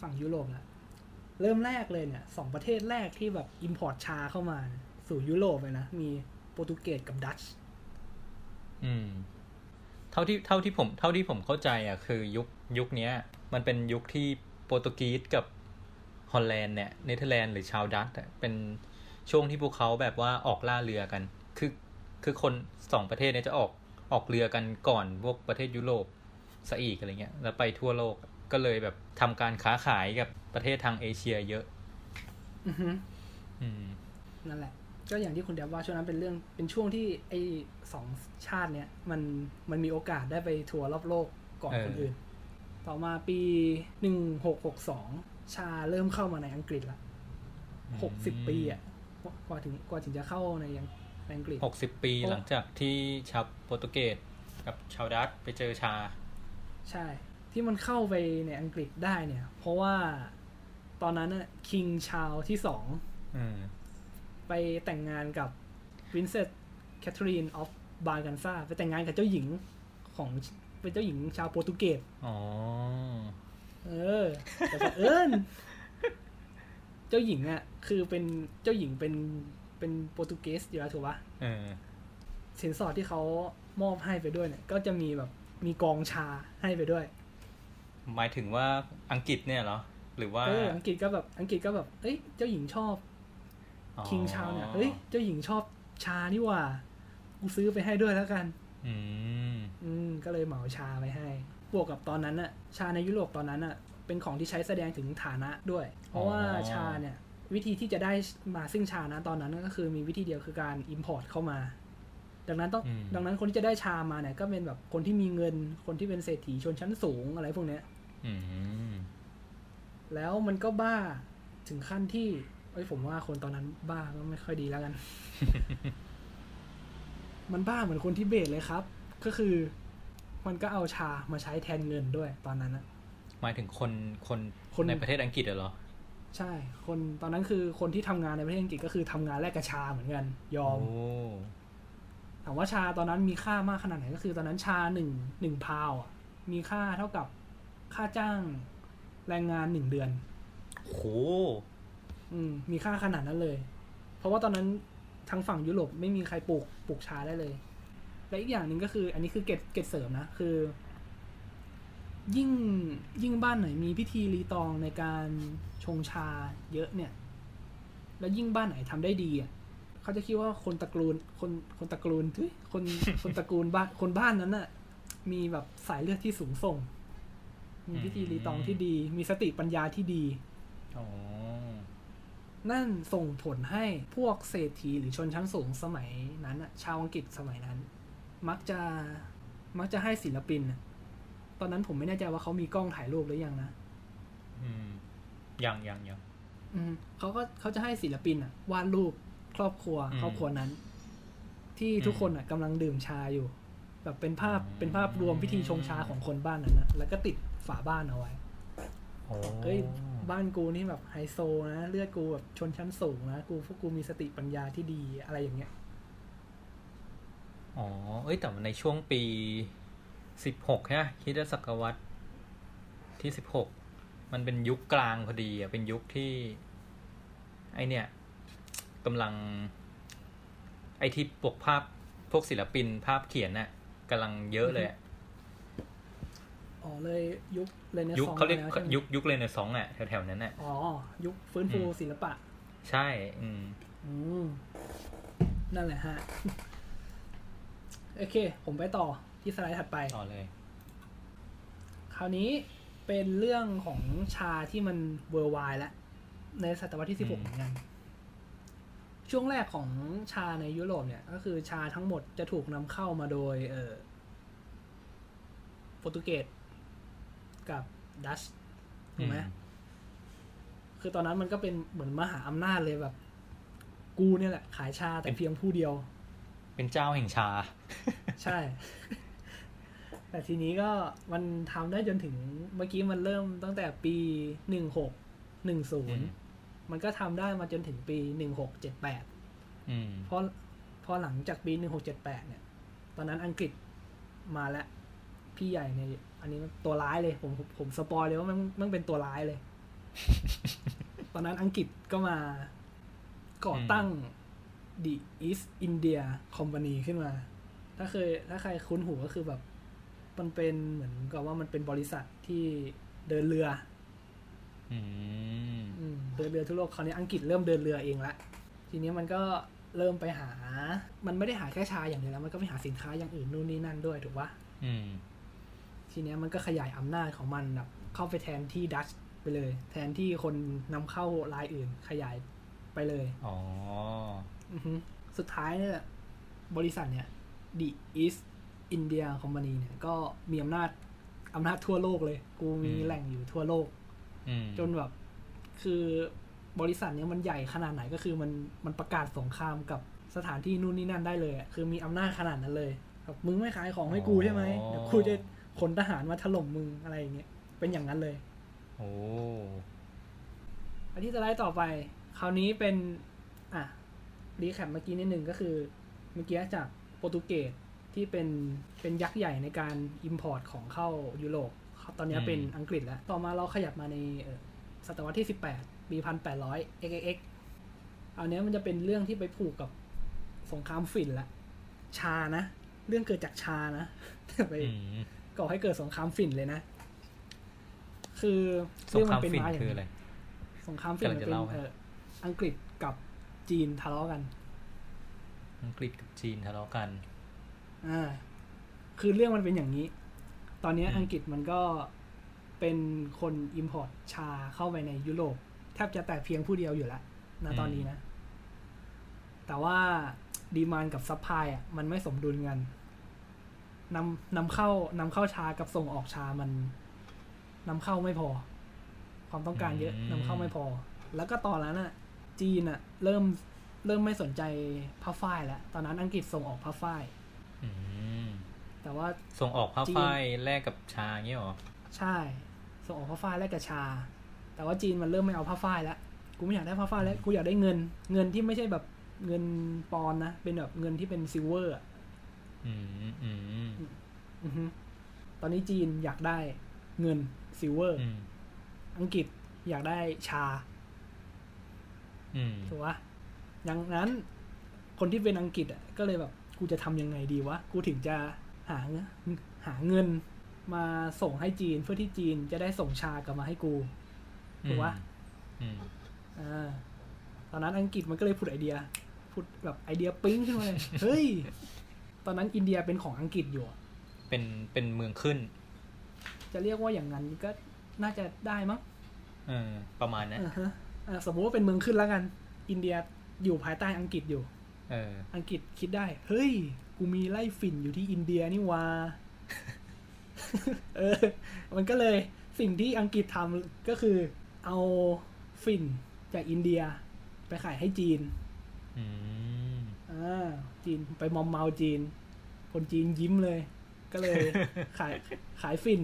ฝั่งยุโรปแล้วเริ่มแรกเลยเนี่ยสองประเทศแรกที่แบบ import ชาเข้ามา สู่ยุโรปเลยนะ มีโปรตุเกสกับดัตช์อืมเท่าที่เท่าที่ผมเท่าที่ผมเข้าใจอะคือยุคยุคเนี้ยมันเป็นยุคที่โปรตุกีสกับฮอลแลนด์เนี่ยเนเธอร์แลนด์หรือชาวดัตช์อะเป็นช่วงที่พวกเขาแบบว่าออกล่าเรือกัน คือคือคนสองประเทศเนี้จะออกออกเรือกันก่อนพวกประเทศยุโรปซะอีกอะไรเงี้ยแล้วไปทั่วโลกก็เลยแบบทำการค้าขายกับประเทศทางเอเชียเยอะ อือฮึอืมนั่นแหละ ก็อย่างที่คุณแดบว่าช่วงนั้นเป็นเรื่องเป็นช่วงที่ไอ้สองชาติเนี้ยมันมันมีโอกาสได้ไปทัวร์รอบโลกก่อนเออคนอื่น ต่อมาปีหนึ่งหกหกสองชาเริ่มเข้ามาในอังกฤษละหกสิบปีอะกว่าถึงกว่าถึงจะเข้าในยังในอังกฤษหกสิบปีหลังจากที่ชาวโปรตุเกสกับชาวดัตช์ไปเจอชา ใช่ ที่มันเข้าไปในอังกฤษได้เนี่ย เพราะว่าตอนนั้นน่ะคิงชาวที่สองอืม ไปแต่งงานกับ Princess Catherine of Braganza ไปแต่งงานกับเจ้าหญิงของเป็นเจ้าหญิงชาวโปรตุเกสอ๋อ เออ แต่เผอิญเจ้าหญิงอะ คือเป็นเจ้าหญิงเป็นเป็นโปรตุเกสอยู่แล้วถูกปะเออสินสอดที่เขามอบให้ไปด้วยเนี่ย ก็จะมีแบบมีกองชาให้ไปด้วย หมายถึงว่าอังกฤษเนี่ยเหรอ หรือว่า เออ อังกฤษก็แบบ อังกฤษก็แบบ เอ้ย เจ้าหญิงชอบอ๋อ คิงชาวเนี่ยเฮ้ยเจ้าหญิงชอบชานี่หว่ากูซื้อไปให้ด้วยแล้วกัน อืมอืมก็เลยเหมาชาไปให้ บวกกับตอนนั้นน่ะชาในยุโรปตอนนั้นน่ะเป็นของที่ใช้แสดงถึงฐานะด้วย เพราะว่าอ๋อชาเนี่ยวิธีที่จะได้มาซึ่งชานะตอนนั้นก็คือมีวิธีเดียวคือการ import เข้ามา ดังนั้นต้องอืมดังนั้นคนที่จะได้ชามาเนี่ย ก็เป็นแบบคนที่มีเงินคนที่เป็นเศรษฐีชนชั้นสูงอะไรพวกเนี้ยอืมแล้วมันก็บ้าถึงขั้นที่เอ้ยผมว่าคนตอนนั้นบ้าก็ไม่ค่อยดีแล้วกัน มันบ้าเหมือนคนที่เบสเลยครับ ก็คือ มันก็เอาชามาใช้แทนเงินด้วยตอนนั้นนะหมายถึงคนคนคนในประเทศอังกฤษเหรอ ใช่ คนตอนนั้นคือคนที่ทำงานในประเทศอังกฤษก็คือทำงานแลกกับชาเหมือนกัน ยอมโอ้ถามว่าชาตอนนั้นมีค่ามากขนาดไหนก็คือ ตอนนั้นชาหนึ่งหนึ่งพาวอะมีค่าเท่ากับค่าจ้างแรงงานหนึ่งเดือนโห อืมมีค่าขนาดนั้นเลย เพราะว่าตอนนั้นทางฝั่งยุโรปไม่มีใครปลูกปลูกชาได้เลย และอีกอย่างหนึ่งก็คือ อันนี้คือเกตเกตเสริมนะคือ ยิ่งยิ่งบ้านไหนมีพิธีรีตองในการชงชาเยอะเนี่ย แล้วยิ่งบ้านไหนทำได้ดีอะเขาจะคิดว่าคนตระกูลคนคนตระกูลทุยคนคนตระกูลบ้านคนบ้านนั้นน่ะ มีแบบสายเลือดที่สูงส่ง มีพิธีรีตองที่ดี มีสติปัญญาที่ดีอ๋อ นั่นส่งผลให้พวกเศรษฐีหรือชนชั้นสูงสมัยนั้นอะชาวอังกฤษสมัยนั้น มักจะมักจะให้ศิลปินอะตอนนั้นผมไม่แน่ใจว่าเขามีกล้องถ่ายรูปหรือยังนะอืมยังยังยังอืมเขาก็เขาจะให้ศิลปินอะวาดรูปครอบครัวอืมครอบครัวนั้น ที่ทุกคนอะกำลังดื่มชาอยู่ แบบเป็นภาพอืมเป็นภาพรวมพิธีชงชาของคนบ้านนั้นนะแล้วก็ติดฝาบ้านเอาไว้ โอ้เฮ้ยบ้านกูนี่แบบไฮโซนะเลือดกูแบบชนชั้นสูงนะกูพวกกูมีสติปัญญาที่ดีอะไรอย่างเงี้ยอ๋อเอ้ยแต่ว่าในช่วงปีสิบหกใช่ไหมคริดศักวรรษที่สิบหกมันเป็นยุคกลางพอดีอะเป็นยุคที่ ไอเนี่ยกำลัง ไอที่ปกภาพพวกศิลปินภาพเขียนน่ะกำลังเยอะเลยอะ อ๋อเลยยุคเลยในยุคซองเขาเรียกแล้วใช่ไหมยุคยุคเลยในสองอะแถวๆนั้นน่ะ อ๋อ ยุคฟื้นฟูอืม ศิลปะ ใช่ อืม อืม นั่นแหละฮะ โอเค ผมไปต่อที่สไลด์ถัดไป ต่อเลย คราวนี้เป็นเรื่องของชาที่มันเวอร์ไวแล้ว ในศตวรรษที่สิบหกอืมเหมือนกัน ช่วงแรกของชาในยุโรปเนี่ย ก็คือชาทั้งหมดจะถูกนำเข้ามาโดย เออโปรตุเกส กับดัชถูกไหมคือตอนนั้นมันก็เป็นเหมือนมหาอำนาจเลยแบบ กูเนี่ยแหละ ขายชาแต่เพียงผู้เดียว เป็นเจ้าแห่งชา ใช่ แต่ทีนี้ก็มันทำได้จนถึงเมื่อกี้มันเริ่มตั้งแต่ปีหนึ่งหกหนึ่งศูอืนมย์มันก็ทำได้มาจนถึงปีหนึ่งหกเจ็ดแปดอืมเพราะพอหลังจากปีหนึ่งหกเจ็ดแปดเนี่ย ตอนนั้นอังกฤษมาแล้ว พี่ใหญ่เนี่ย อันนี้มันตัวร้ายเลยผมผมผมสปอยเลยว่ามันมันเป็นตัวร้ายเลย ตอนนั้นอังกฤษก็มาก่อตั้ง The East India Company ขึ้นมา ถ้าเคย ถ้าใครคุ้นหูก็คือแบบ มันเป็นเหมือนกับว่ามันเป็นบริษัทที่เดินเรืออืมอืมเดินเรือทั่วโลกคราวนี้อังกฤษเริ่มเดินเรือเองละ ทีนี้มันก็เริ่มไปหา มันไม่ได้หาแค่ชาอย่างเดียวแล้ว มันก็ไปหาสินค้าอย่างอื่นนู่นนี่นั่นด้วยถูกปะอืม ทีเนี้ยมันก็ขยายอำนาจของมันแบบเข้าไปแทนที่ดัชไปเลย แทนที่คนนำเข้ารายอื่นขยายไปเลยอ๋ออือฮึสุดท้ายเนี่ยบริษัทเนี่ย The East India Company เนี่ย ก็มีอำนาจอำนาจทั่วโลกเลย กูมีอืมแหล่งอยู่ทั่วโลกอืมจนแบบคือบริษัทเนี้ยมันใหญ่ขนาดไหนก็คือมันมันประกาศสงครามกับสถานที่นู่นนี่นั่นได้เลยอะคือมีอำนาจขนาดนั้นเลยแบบมึงไม่ขายของให้กูใช่ไหมเดี๋ยวกูจะ ขนทหารมาถล่มมึงอะไรอย่างเงี้ยเป็นอย่างนั้นเลย โอ้อันที่จะไล่ต่อไป คราวนี้เป็น อะ recap เมื่อกี้นิดหนึ่งก็คือ เมื่อกี้จากโปรตุเกสที่เป็นเป็นยักษ์ใหญ่ในการ import ของเข้ายุโรปตอนนี้เป็นอังกฤษแล้ว ต่อมาเราขยับมาในเอ่อศตวรรษที่ 18 ปี 1800 xx อันเนี้ยมันจะเป็นเรื่องที่ไปผูกกับสงครามฝิ่นละ ชานะ เรื่องเกิดจากชานะ ไปอืม ก่อให้เกิดสงครามฝิ่นเลยนะ คือสงครามเองนเป็นฝิ่นมาย่างคืออะไรสงครามฝิ่นมันกำลังจะเป็นเล่าไหมเอ่ออังกฤษกับจีนทะเลาะกัน อังกฤษกับจีนทะเลาะกัน อ่า คือเรื่องมันเป็นอย่างนี้ ตอนนี้อืมอังกฤษมันก็เป็นคน import ชาเข้าไปในยุโรปแทบจะแต่เพียงผู้เดียวอยู่แล้วนะตอนนี้นะ แต่ว่า demand กับ supply อะ มันไม่สมดุลกัน นำนำเข้านำเข้าชากับส่งออกชามันนำเข้าไม่พอ ความต้องการเยอะอืมนำเข้าไม่พอ แล้วก็ตอนนั้นอะจีนอะเริ่มเริ่มไม่สนใจผ้าฝ้ายแล้ว ตอนนั้นอังกฤษส่งออกผ้าฝ้ายอืมแต่ว่าส่งออกผ้าจีนฝ้ายแลกกับชาเงี้ยเหรอ ใช่ ส่งออกผ้าฝ้ายแลกกับชา แต่ว่าจีนมันเริ่มไม่เอาผ้าฝ้ายแล้ว กูไม่อยากได้ผ้าฝ้ายแล้ว กูอยากได้เงิน เงินที่ไม่ใช่แบบเงินปอนด์นะ เป็นแบบเงินที่เป็น silver อะอืมอืมอือฮึตอนนี้จีนอยากได้เงิน silver อืมอังกฤษอยากได้ชาอืมถูกปะดังนั้น คนที่เป็นอังกฤษอะก็เลยแบบ กูจะทำยังไงดีวะ กูถึงจะหาหาเงินมาส่งให้จีนเพื่อที่จีนจะได้ส่งชากลับมาให้กูถูกปะอืมอ่าตอนนั้นอังกฤษมันก็เลยพูดไอเดียพูดแบบไอเดียปิ๊งขึ้นมาเลยเฮ้ย ตอนนั้นอินเดียเป็นของอังกฤษอยู่อะเป็นเป็นเมืองขึ้น จะเรียกว่าอย่างนั้นก็น่าจะได้มั้งเออประมาณนั้นอ่าฮะอ่าสมมุติว่าเป็นเมืองขึ้นแล้วกัน อินเดียอยู่ภายใต้อังกฤษอยู่ เออ อังกฤษคิดได้ เฮ้ย กูมีไล่ฝิ่นอยู่ที่อินเดียนี่วาเออ มันก็เลยสิ่งที่อังกฤษทำก็คือเอาฝิ่นจากอินเดียไปขายให้จีน อืมอ่า จีนไปมอมเมาจีน คนจีนยิ้มเลย ก็เลยขายขายฝิ่น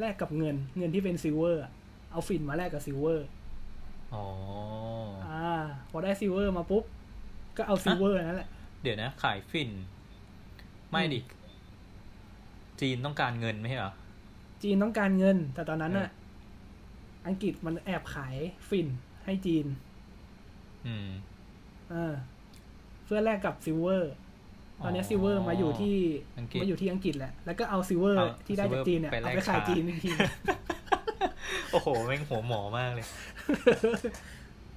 แลกกับเงิน เงินที่เป็น silver อะเอาฝิ่นมาแลกกับ silverอ๋ออ่า พอได้ silver มาปุ๊บ ก็เอา silver นั่นแหละ เดี๋ยวนะ ขายฝิ่นไม่ดิ จีนต้องการเงินไม่ใช่เหรอ จีนต้องการเงิน แต่ตอนนั้นน่ะ อังกฤษมันแอบขายฝิ่นให้จีน อืม อ่า เพื่อแลกกับ silverตอนนี้ silver มาอยู่ที่อังกฤษมาอยู่ที่อังกฤษแหละแล้วก็เอา silver เอาที่ได้จาก silver จีนเนี่ยไปแลกเอาไปขายชาจีนอีกทีโอ้โหแม่งหัวหมอมากเลย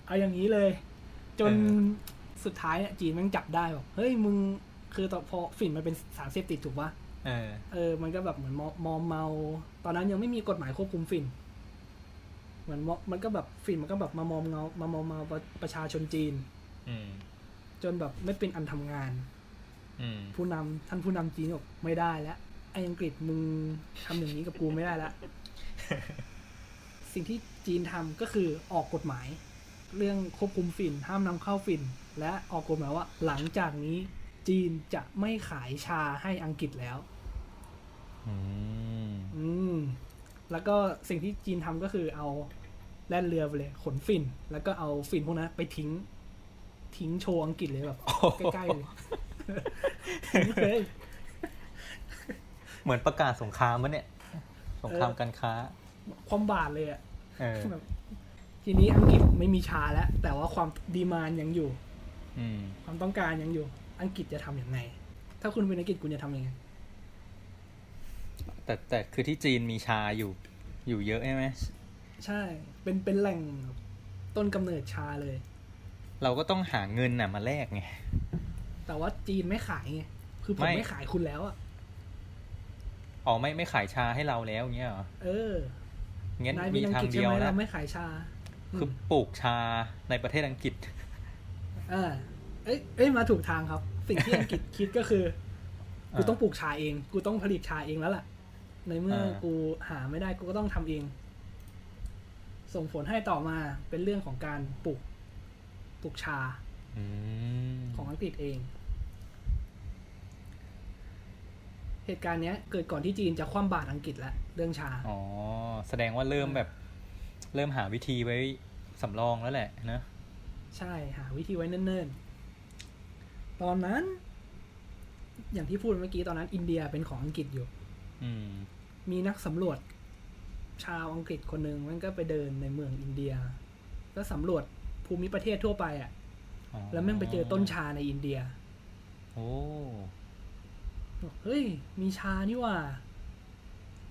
เอาอย่างนี้เลย จนเออสุดท้ายเนี่ยจีนแม่งมันจับได้บอกเฮ้ยมึงคือตอนพอฝิ่นมันเป็นสารเสพติดถูกปะเออ เออ มันก็แบบเหมือนมอมอมเมา ตอนนั้นยังไม่มีกฎหมายควบคุมฝิ่น เหมือนมอมันก็แบบฝิ่นมันก็แบบมามอมเงามามอมเมาประประชาชนจีนอืม จนแบบไม่เป็นอันทำงานอืมผู้นำท่านผู้นำจีนบอกไม่ได้แล้วไอ้อังกฤษมึงทำอย่างนี้กับกูไม่ได้แล้วสิ่งที่จีนทำก็คือออกกฎหมาย เรื่องควบคุมฝิ่นห้ามนำเข้าฝิ่น และออกกฎหมายว่า หลังจากนี้จีนจะไม่ขายชาให้อังกฤษแล้วอืมอืมแล้วก็สิ่งที่จีนทำก็คือเอาแล่นเรือไปเลย ขนฝิ่น แล้วก็เอาฝิ่นพวกนั้นไปทิ้ง ทิ้งโชว์อังกฤษเลยแบบใกล้ๆเลยทิ้งเลยเหมือนประกาศสงครามวะเนี่ย สงครามการค้า ความบาดเลยอะเออแบบทีนี้อังกฤษไม่มีชาแล้ว แต่ว่าความดีมานยังอยู่อืมความต้องการยังอยู่ อังกฤษจะทำอย่างไง ถ้าคุณเป็นอังกฤษคุณจะทำยังไงแต่แต่คือที่จีนมีชาอยู่อยู่เยอะใช่ไหมใช่ เป็นเป็นแหล่งต้นกำเนิดชาเลย เราก็ต้องหาเงินน่ะมาแลกไง แต่ว่าจีนไม่ขายไง คือผมไม่ ไม่ขายคุณแล้วอะอ๋อไม่ไม่ขายชาให้เราแล้วเงี้ยเหรอเอองั้นนายมีเป็นอังทากฤงษเดีใช่ยวไหมนะเราไม่ขายชาคือมปลูกชาในประเทศอังกฤษอ่าเอ้ยเอ้ยมาถูกทางครับ สิ่งที่อังกฤษคิดก็คือ กูต้องปลูกชาเอง กูต้องผลิตชาเองแล้วล่ะ ในเมื่ออ่ากูหาไม่ได้กูก็ต้องทำเอง ส่งผลให้ต่อมาเป็นเรื่องของการปลูก ปลูกชาอืมของอังกฤษเอง เหตุการณ์เนี้ย เกิดก่อนที่จีนจะคว่ำบาตรอังกฤษแล้วเรื่องชา อ๋อ แสดงว่าเริ่มแบบ เริ่มหาวิธีไว้สำรองแล้วแหละนะ ใช่หาวิธีไว้เนิ่นๆ ตอนนั้น อย่างที่พูดเมื่อกี้ตอนนั้น อินเดียเป็นของอังกฤษอยู่อืมมีนักสำรวจชาวอังกฤษคนหนึ่งมันก็ไปเดินในเมืองอินเดีย ก็สำรวจ ภูมิประเทศทั่วไปอะ่ะอ๋อแล้วแม่งไปเจอต้นชาในอินเดีย โอ้บอกเฮ้ย มีชานี่หว่า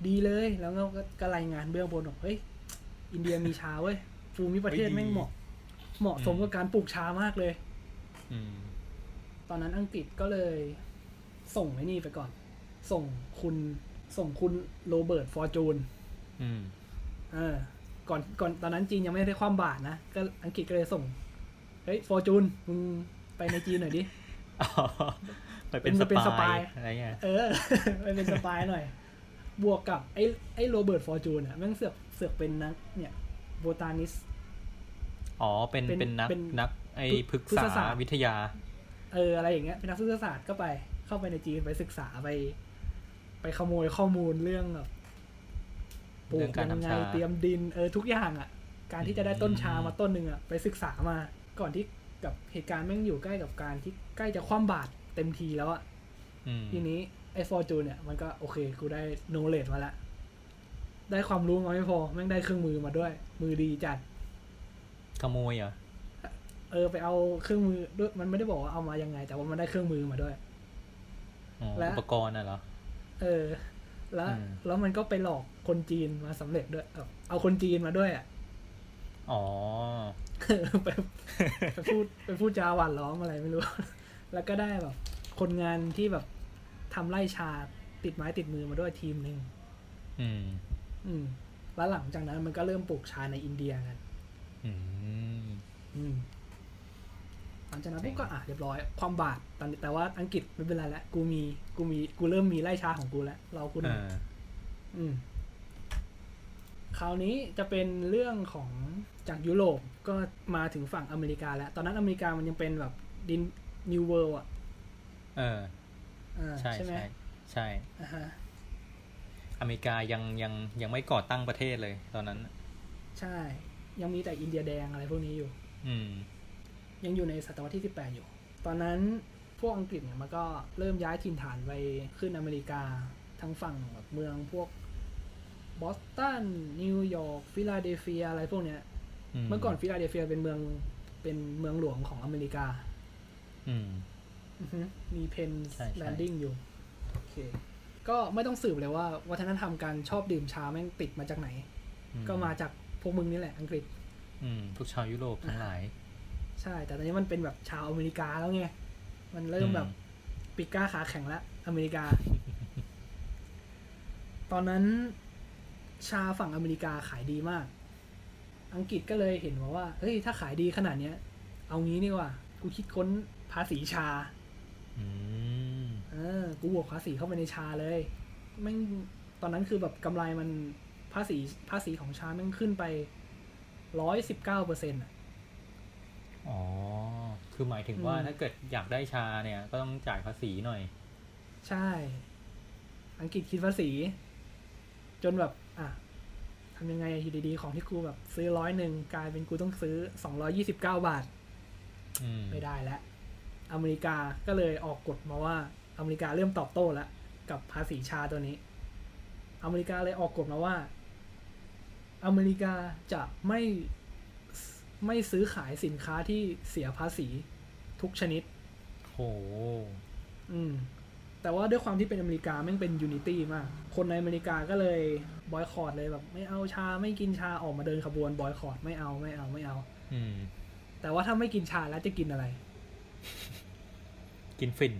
ดีเลย แล้วก็ก็รายงานเบื้องบนบอกเฮ้ย อินเดียมีชาเว้ย ภูมิประเทศแม่งเหมาะ เหมาะสมกับการปลูกชามากเลย อืมตอนนั้นอังกฤษก็เลย ส่งไอ้นี่ไปก่อน ส่งคุณ ส่งคุณ Robert Fortune อืม เออ ก่อนก่อนตอนนั้นจีนยังไม่ได้คว่ำบาตรนะ ก็อังกฤษก็เลยส่ง เฮ้ย Fortune มึงไปในจีนหน่อยดิอ๋อไปเป็นเป็น spy spy อะไรเงี้ยเออไปเป็นสปายหน่อย บวกกับไอ้ไอ้โรเบิร์ตฟอร์จูนอะแม่งเสือกเสือกเป็นนักเนี่ยโบตานิสอ๋อเป็นเป็นเป็นนักเป็นนักไอ้พฤพฤกพฤกษษาศาสตร์วิทยา เอออะไรอย่างเงี้ยเป็นนักพฤกษศาสตร์ก็ไปเข้าไปในจีนไปศึกษาไป ไปขโมยข้อมูลเรื่องแบบ ปลูเรื่กองการยังไงทำชาเตรียมดินเออทุกอย่างอะ การที่จะได้ต้นชาอืมมาต้นหนึ่งอะไปศึกษามา ก่อนที่กับเหตุการณ์แม่งอยู่ใกล้กับการที่ใกล้จะคว่ำบาตรเต็มทีแล้วอะอืมทีนี้ไอ้ฟอร์จูนเนี่ยมันก็โอเคกูได้โนเลดมาแล้วได้ความรู้มาไม่พอแม่งได้เครื่องมือมาด้วย มือดีจัดขโมยเหรอเออไปเอาเครื่องมือด้วยมันไม่ได้บอกว่าเอามายังไง แต่ว่ามันได้เครื่องมือมาด้วยอ๋อและอุปกรณ์น่ะเหรอเออ แล้วอืมแล้วมันก็ไปหลอก คนจีนมาสำเร็จด้วยเอาเอาคนจีนมาด้วยอะอ๋อไปไปพูดไปพูดจาหวานล้อมอะไรไม่รู้ แล้วก็ได้แบบคนงานที่แบบทำไร่ชาติดไม้ติดมือมาด้วยทีมหนึ่งอืม อืม แล้วหลังจากนั้นมันก็เริ่มปลูกชาในอินเดียกัน อืม อืมหลังจากนั้นพวกก็อะเรียบร้อย ความบาดตอนแต่ว่าอังกฤษไม่เป็นไรแล้วกูมี กูมี กูเริ่มมีไร่ชาของกูแล้ว เรากูหน่อยอ่าอืม คราวนี้จะเป็นเรื่องของจากยุโรปก็มาถึงฝั่งอเมริกาแล้ว ตอนนั้นอเมริกามันยังเป็นแบบดินนิวเวิลด์อะเอออ่าใช่ใช่ไหมใช่ใช่อ่าฮะอเมริกายังยังยังไม่ก่อตั้งประเทศเลย ตอนนั้น ใช่ ยังมีแต่อินเดียแดงอะไรพวกนี้อยู่ อืม ยังอยู่ในศตวรรษที่18อยู่ ตอนนั้นพวกอังกฤษเนี่ยมันก็เริ่มย้ายถิ่นฐานไปขึ้นอเมริกาทั้งฝั่งแบบเมืองพวก บอสตันนิวยอร์กฟิลาเดลเฟียอะไรพวกเนี้ย เมื่อก่อนฟิลาเดลเฟียเป็นเมืองเป็นเมืองหลวงของอเมริกา อืมอือฮึมี Penn's ใช่ใช่ Landing อยู่ โอเค ก็ไม่ต้องสืบเลยว่า วัฒนธรรมการชอบดื่มชาแม่งติดมาจากไหนอืก็มาจากพวกมึงนี่แหละอังกฤษ อืมพวกชาวยุโรปทั้งหลาย ใช่ แต่ตอนนี้มันเป็นแบบชาวอเมริกาแล้วไง มันเริ่มแบบอืปิก้าขาแข็งแล้วอเมริกา ตอนนั้น ชาฝั่งอเมริกาขายดีมาก อังกฤษก็เลยเห็นว่าว่าเฮ้ยถ้าขายดีขนาดเนี้ย เอางี้นี่ว่ากูคิดค้นภาษีชาอืมเออ กูบวกภาษีเข้าไปในชาเลยแม่งตอนนั้นคือแบบกำไรมันภาษีภาษีของชาแม่งขึ้นไปร้อยสิบเก้าเปอร์เซ็นต์อะอ๋อ คือหมายถึงว่าอืมถ้าเกิดอยากได้ชาเนี่ย ก็ต้องจ่ายภาษีหน่อย ใช่ อังกฤษคิดภาษี จนแบบ อะทำยังไงอะอยู่ดีๆของที่กูแบบซื้อร้อยหนึ่งกลายเป็นกูต้องซื้อสองร้อยี่สิบเก้าบาทอืมไม่ได้แล้ว อเมริกาก็เลยออกกฎมาว่า อเมริกาเริ่มตอบโต้แล้วกับภาษีชาตัวนี้ อเมริกาเลยออกกฎมาว่า อเมริกาจะไม่ไม่ซื้อขายสินค้าที่เสียภาษีทุกชนิด โห อืม แต่ว่าด้วยความที่เป็นอเมริกาแม่งเป็น unity มาก คนในอเมริกาก็เลยบอยคอตเลยแบบไม่เอาชาไม่กินชาออกมาเดินขบวนบอยคอตไม่เอาไม่เอาไม่เอาอืมแต่ว่าถ้าไม่กินชาแล้วจะกินอะไร กินฝิ่น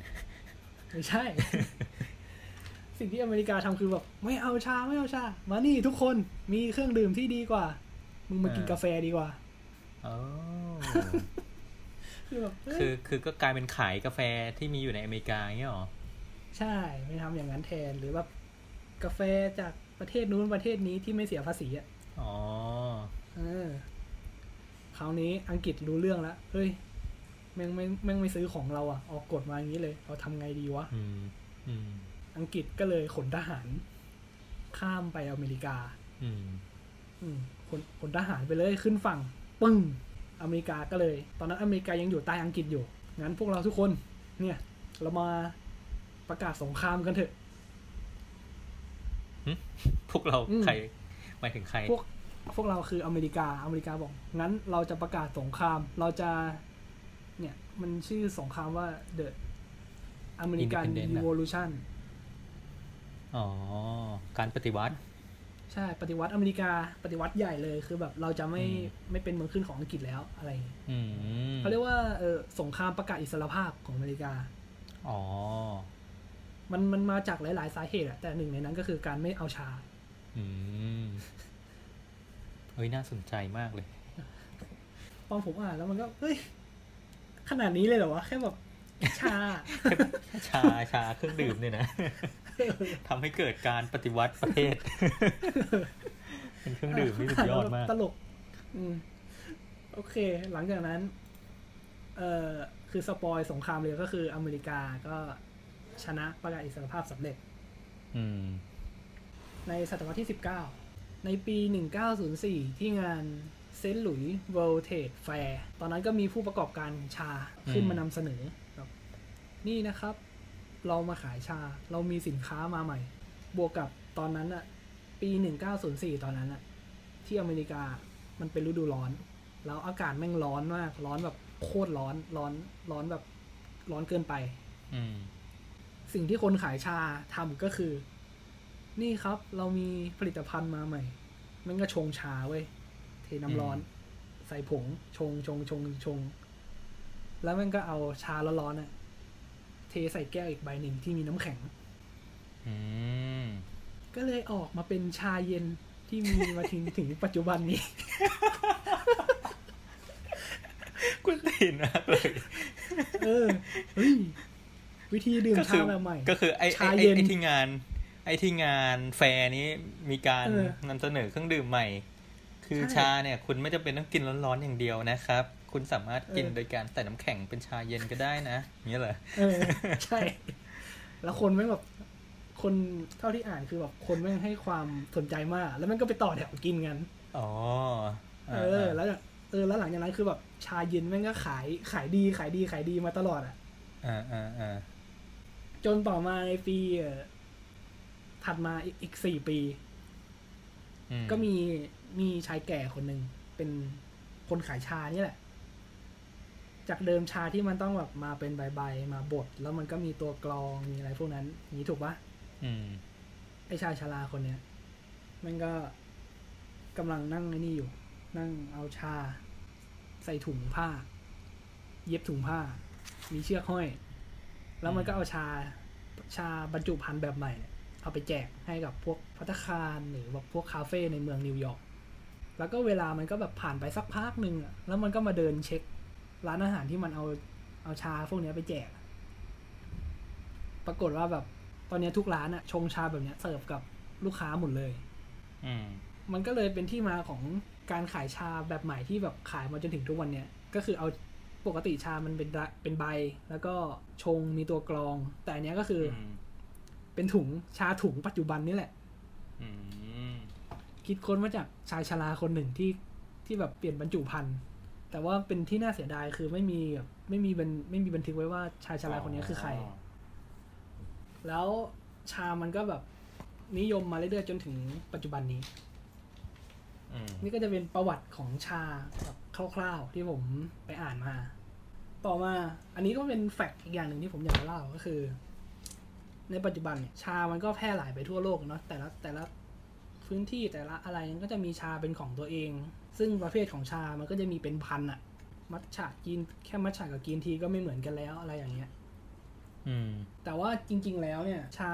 ไม่ใช่ สิ่งที่อเมริกาทำคือแบบไม่เอาชาไม่เอาชา มานี่ทุกคนมีเครื่องดื่มที่ดีกว่า มึงมากินอ่ากาแฟดีกว่าอ๋อคือแบบเอ้ยคือคือก็กลายเป็นขายกาแฟที่มีอยู่ในอเมริกาอย่างเงี้ยหรอ ใช่ไม่ทำอย่างนั้นแทนหรือแบบกาแฟจากประเทศนู้นประเทศนี้ที่ไม่เสียภาษีอะอ๋อเออคราวนี้อังกฤษรู้เรื่องแล้วเฮ้ยแม่งไม่แม่งไม่ซื้อของเราอะ ออกกฎมาอย่างนี้เลย เราทำไงดีวะอืมอืมอังกฤษก็เลยขนทหาร ข้ามไปอเมริกา อืม อืมขนขนทหารไปเลยขึ้นฝั่ง ปึ้ง อเมริกาก็เลย ตอนนั้นอเมริกายังอยู่ใต้อังกฤษอยู่ งั้นพวกเราทุกคน เนี่ย เรามา ประกาศสงครามกันเถอะพวกเราอืมใครหมายถึงใคร พวกพวกเราคืออเมริกา อเมริกาบอก งั้นเราจะประกาศสงคราม เราจะ เนี่ย มันชื่อสงครามว่า The American Independent อะ Revolution อ๋อ การปฏิวัติ ใช่ ปฏิวัติอเมริกา ปฏิวัติใหญ่เลย คือแบบเราจะไม่อืมไม่เป็นเมืองขึ้นของอังกฤษแล้วอะไรอย่างเงี้ยอืมเขาเรียกว่าเออสงครามประกาศอิสรภาพของอเมริกา อ๋อ มันมันมาจากหลาย ๆ สาเหตุอะแต่หนึ่งในนั้นก็คือการไม่เอาชา อืมเฮ้ยน่าสนใจมากเลยตอนผมอ่านแล้วมันก็เฮ้ยขนาดนี้เลยเหรอวะแค่แบบชา ชาชาเครื่องดื่มเนี่ยนะทำให้เกิดการปฏิวัติประเทศ เป็นเครื่องดื่มที่สุดยอดมาก ตลก อืมโอเค หลังจากนั้น เอ่อคือสปอยสงครามเลยก็คืออเมริกาก็ ชนะประกาศอิสรภาพสำเร็จอืมในศตวรรษที่ 19 ในปี 1904 ที่งานเซนต์หลุยส์ World Trade Fair ตอนนั้นก็มีผู้ประกอบการชาขึ้นมานำเสนอแบบนี่นะครับ เรามาขายชาเรามีสินค้ามาใหม่ บวกกับตอนนั้นอะปี 1904 ตอนนั้นอะที่อเมริกามันเป็นฤดูร้อน แล้วอากาศแม่งร้อนมาก ร้อนแบบโคตรร้อน ร้อน ร้อนแบบ ร้อนเกินไป อืม สิ่งที่คนขายชาทำก็คือ นี่ครับเรามีผลิตภัณฑ์มาใหม่ มันก็ชงชาเว้ย เทน้ำร้อน ใส่ผง ชงชงชงชง แล้วมันก็เอาชาร้อนๆน่ะ เทใส่แก้วอีกใบหนึ่งที่มีน้ำแข็งอืมก็เลยออกมาเป็นชาเย็นที่มีมาถึงถึงปัจจุบันนี้กุตีนมากเลยเออเฮ้ย วิธีดื่มก็คืชาแบบใหม่ ก็คือไอ้ไอ้ชาไอ้เย็นไอ้ที่งาน ไอ้ที่งานแฟร์นี้มีการเออนำเสนอเครื่องดื่มใหม่ คือใช่ชาเนี่ย คุณไม่จำเป็นต้องกินร้อนๆอย่างเดียวนะครับ คุณสามารถกินเออโดยการใส่น้ำแข็งเป็นชาเย็นก็ได้นะอย่างเงี้ยเหรอเออใช่ แล้วคนแม่งแบบคนเท่าที่อ่านคือแบบคนแม่งให้ความสนใจมาก แล้วมันก็ไปต่อแถวกินกัน อ๋อ เออ แล้วเออ แล้วหลังจากนั้นคือแบบชาเย็นแม่งก็ขายขายดีขายดีขายดีมาตลอดอะ อ่าอ่าอ่า จนต่อมาในปีเอ่อถัดมาอีกอีกสี่ปีอืก็มีมีชายแก่คนหนึ่งเป็นคนขายชานี่แหละ จากเดิมชาที่มันต้องแบบมาเป็นใบๆมาบดแล้วมันก็มีตัวกรองมีอะไรพวกนั้นนี้ถูกปะอืมไอชายชราคนเนี้ยมันก็กำลังนั่งไอ้นี่อยู่ นั่งเอาชา ใส่ถุงผ้า เย็บถุงผ้า มีเชือกห้อย แล้วมันก็เอาชาชาบรรจุภัณฑ์แบบใหม่เนี่ยเอาไปแจกให้กับพวกพัตตาคารหรือแบบพวกคาเฟ่ในเมืองนิวยอร์กแล้วก็เวลามันก็แบบผ่านไปสักพักหนึ่งอะแล้วมันก็มาเดินเช็ค ร้านอาหารที่มันเอาเอาชาพวกเนี้ยไปแจก ปรากฏว่าแบบตอนเนี้ยทุกร้านอะชงชาแบบเนี้ยเสิร์ฟกับลูกค้าหมดเลยอืมมันก็เลยเป็นที่มาของการขายชาแบบใหม่ที่แบบขายมาจนถึงทุกวันเนี้ยก็คือเอา ปกติชามันเป็นระเป็นใบ แล้วก็ชงมีตัวกรอง แต่อันเนี้ยก็คืออมเป็นถุงชาถุงปัจจุบันนี่แหละอืมคิดค้นมาจากชายชราคนหนึ่งที่ที่แบบเปลี่ยนบรรจุภัณฑ์แต่ว่าเป็นที่น่าเสียดายคือไม่มีแบบไม่มีบันไม่มีบันทึกไว้ว่าชายชราคนนี้คือใคร แล้วชามันก็แบบนิยมมาเรื่อยๆจนถึงปัจจุบันนี้อืมนี่ก็จะเป็นประวัติของชาแบบคร่าวๆที่ผมไปอ่านมา ต่อมาอันนี้ก็เป็นแฟกต์อีกอย่างหนึ่งที่ผมอยากจะเล่าก็คือ ในปัจจุบันเนี่ยชามันก็แพร่หลายไปทั่วโลกเนาะแต่ละแต่ละพื้นที่แต่ละอะไรมันก็จะมีชาเป็นของตัวเอง ซึ่งประเภทของชามันก็จะมีเป็นพันอะมัทฉะกินแค่มัทฉะกับกินทีก็ไม่เหมือนกันแล้วอะไรอย่างเงี้ยอืมแต่ว่าจริง ๆ แล้วเนี่ย ชา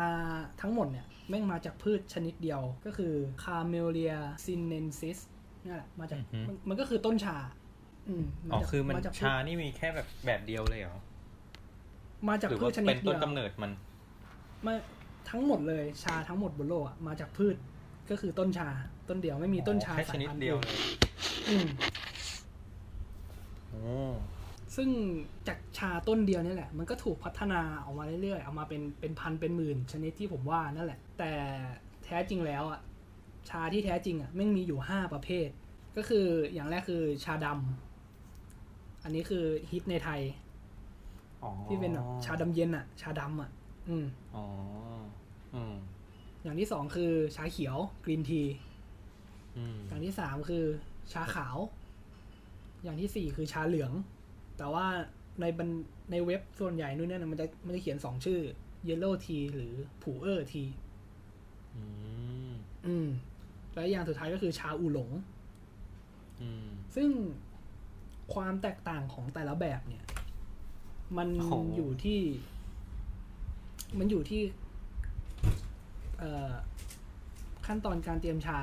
ทั้งหมดเนี่ยแม่งมาจากพืชชนิดเดียวก็คือคาเมเลียซินเนนซิสนี่นแหละมาจากอือฮึมันมันก็คือต้นชา อืมอ๋อจากคือมันจากพืชานี่มีแค่แบบแบบเดียวเลยเหรอ มาจากหรือพืว่าชชนิเป็ดนเดีต้ยนวกำเนิดมันมาทั้งหมดเลยชาทั้งหมดบนโลกอะมาจากพืชก็คือต้นชา ต้นเดียวไม่มีต้นชาแค่ชสายนิดพันธุ์เดียวอื่นเลยอืมโอ้ซึ่งจากชาต้นเดียวนี่แหละ มันก็ถูกพัฒนาออกมาเรื่อยๆ เอามาเป็นเป็นพันเป็นหมื่น ชนิดที่ผมว่านั่นแหละ แต่แท้จริงแล้วอะชาที่แท้จริงอะแม่งมีอยู่ห้าประเภท ก็คืออย่างแรกคือชาดำ อันนี้คือฮิตในไทยอ๋อที่เป็นแบบชาดำเย็นอะ ชาดำอะ อืมอ๋ออืมอย่างที่สองคือชาเขียวกรีนทีอืมอย่างที่สามคือชาขาว อย่างที่สี่คือชาเหลือง แต่ว่าในบันในเว็บส่วนใหญ่นู่นเนี่ยมันจะมันจะเขียนสองชื่อ Yellow Tea หรือผูเออร์ทีอืมอืมและอย่างสุดท้ายก็คือชาอูหลงอืมซึ่ง ความแตกต่างของแต่ละแบบเนี่ย มันโอ้โหอยู่ที่ มันอยู่ที่เอ่อขั้นตอนการเตรียมชา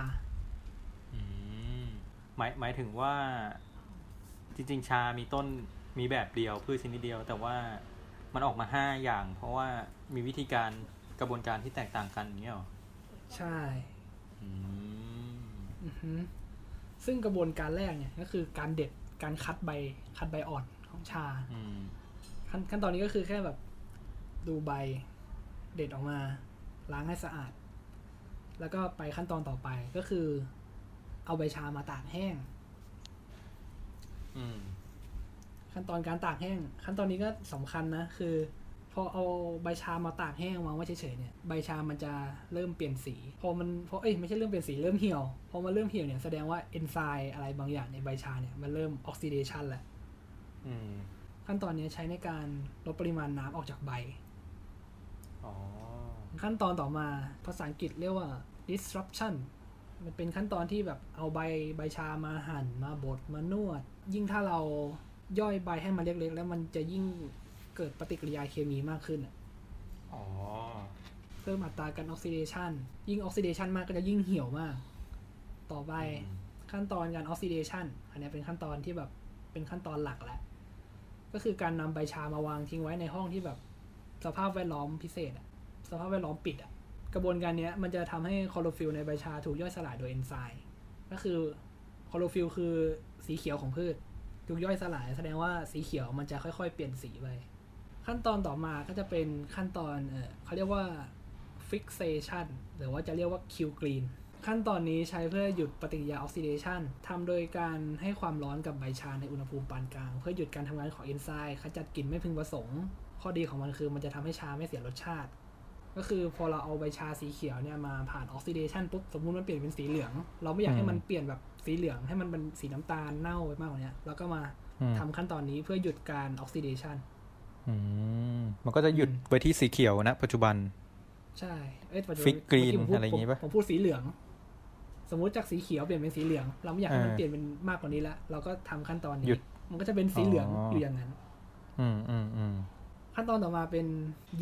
อืมหมายหมายถึงว่าจริง ๆ ชามีต้นมีแบบเดียวพืชชนิดเดียว แต่ว่ามันออกมาห้าอย่าง เพราะว่ามีวิธีการกระบวนการที่แตกต่างกันอย่างเงี้ยเหรอใช่อืมอือฮึซึ่งกระบวนการแรกเนี่ยก็คือการเด็ด การคัดใบคัดใบอ่อนของชาอืมขั้นขั้นตอนนี้ก็คือแค่แบบดูใบเด็ดออกมา ล้างให้สะอาด แล้วก็ไปขั้นตอนต่อไปก็คือ เอาใบชามาตากแห้งอืมขั้นตอนการตากแห้ง ขั้นตอนนี้ก็สำคัญนะ คือ พอเอาใบชามาตากแห้งวางไว้เฉยๆเนี่ยใบชามันจะเริ่มเปลี่ยนสี พอมันพอเอ้ยไม่ใช่เริ่มเปลี่ยนสีเริ่มเหี่ยวพอมันเริ่มเหี่ยวเนี่ยแสดงว่าเอนไซม์อะไรบางอย่างในใบชาเนี่ยมันเริ่มออกซิเดชันแล้วอืมขั้นตอนนี้ใช้ในการลดปริมาณน้ำออกจากใบอ๋อขั้นตอนต่อมาภาษาอังกฤษเรียกว่า disruption มันเป็นขั้นตอนที่แบบเอาใบใบชามาหั่นมาบดมานวด ยิ่งถ้าเราย่อยใบให้มันเล็กๆ แล้วมันจะยิ่งเกิดปฏิกิริยาเคมีมากขึ้นอะอ๋อเพิ่มอัตราการออกซิเดชันยิ่งออกซิเดชันมากก็จะยิ่งเหี่ยวมาก ต่อไปอืมขั้นตอนการออกซิเดชันอันนี้เป็นขั้นตอนที่แบบเป็นขั้นตอนหลักแหละก็คือการนำใบชามาวางทิ้งไว้ในห้องที่แบบ สภาพแวดล้อมพิเศษอะสภาพแวดล้อมปิดอะกระบวนการเนี้ยมันจะทำให้คลอโรฟิลในใบชาถูกย่อยสลายโดยเอนไซม์ก็คือคลอโรฟิลคือสีเขียวของพืช ถูกย่อยสลายแสดงว่าสีเขียวมันจะค่อยๆ เปลี่ยนสีไป ขั้นตอนต่อมาก็จะเป็นขั้นตอนเออเขาเรียกว่า fixation หรือว่าจะเรียกว่า kill green ขั้นตอนนี้ใช้เพื่อหยุดปฏิกิริยาออกซิเดชันทำโดยการให้ความร้อนกับใบชาในอุณหภูมิปานกลาง เพื่อหยุดการทำงานของเอนไซม์ขจัดกลิ่นไม่พึงประสงค์ ข้อดีของมันคือมันจะทำให้ชาไม่เสียรสชาติ ก็คือพอเราเอาใบชาสีเขียวเนี่ยมาผ่านออกซิเดชันปุ๊บสมมุติมันเปลี่ยนเป็นสีเหลือง เราไม่อยากให้มันเปลี่ยนแบบสีเหลืองให้มันเป็นสีน้ำตาลเน่าไปมากกว่านี้เราก็มาอืมทำขั้นตอนนี้เพื่อหยุดการออกซิเดชันอื มมันก็จะหยุดไว้ที่สีเขียวนะ ปัจจุบัน ใช่เอ้ยปัจจุบัน Fig green เมื่กี้ผมพูดอะไรอย่างงี้ปะผมผมพูดสีเหลือง สมมุติจากสีเขียวเปลี่ยนเป็นสีเหลือง เราไม่อยากให้มันอ่าเปลี่ยนเป็นมากกว่านี้แล้วเราก็ทำขั้นตอนนี้หยุดมันก็จะเป็นสีเหลืองอ๋อออยู่อย่างนั้น อืมอืมอืมขั้นตอนต่อมาเป็น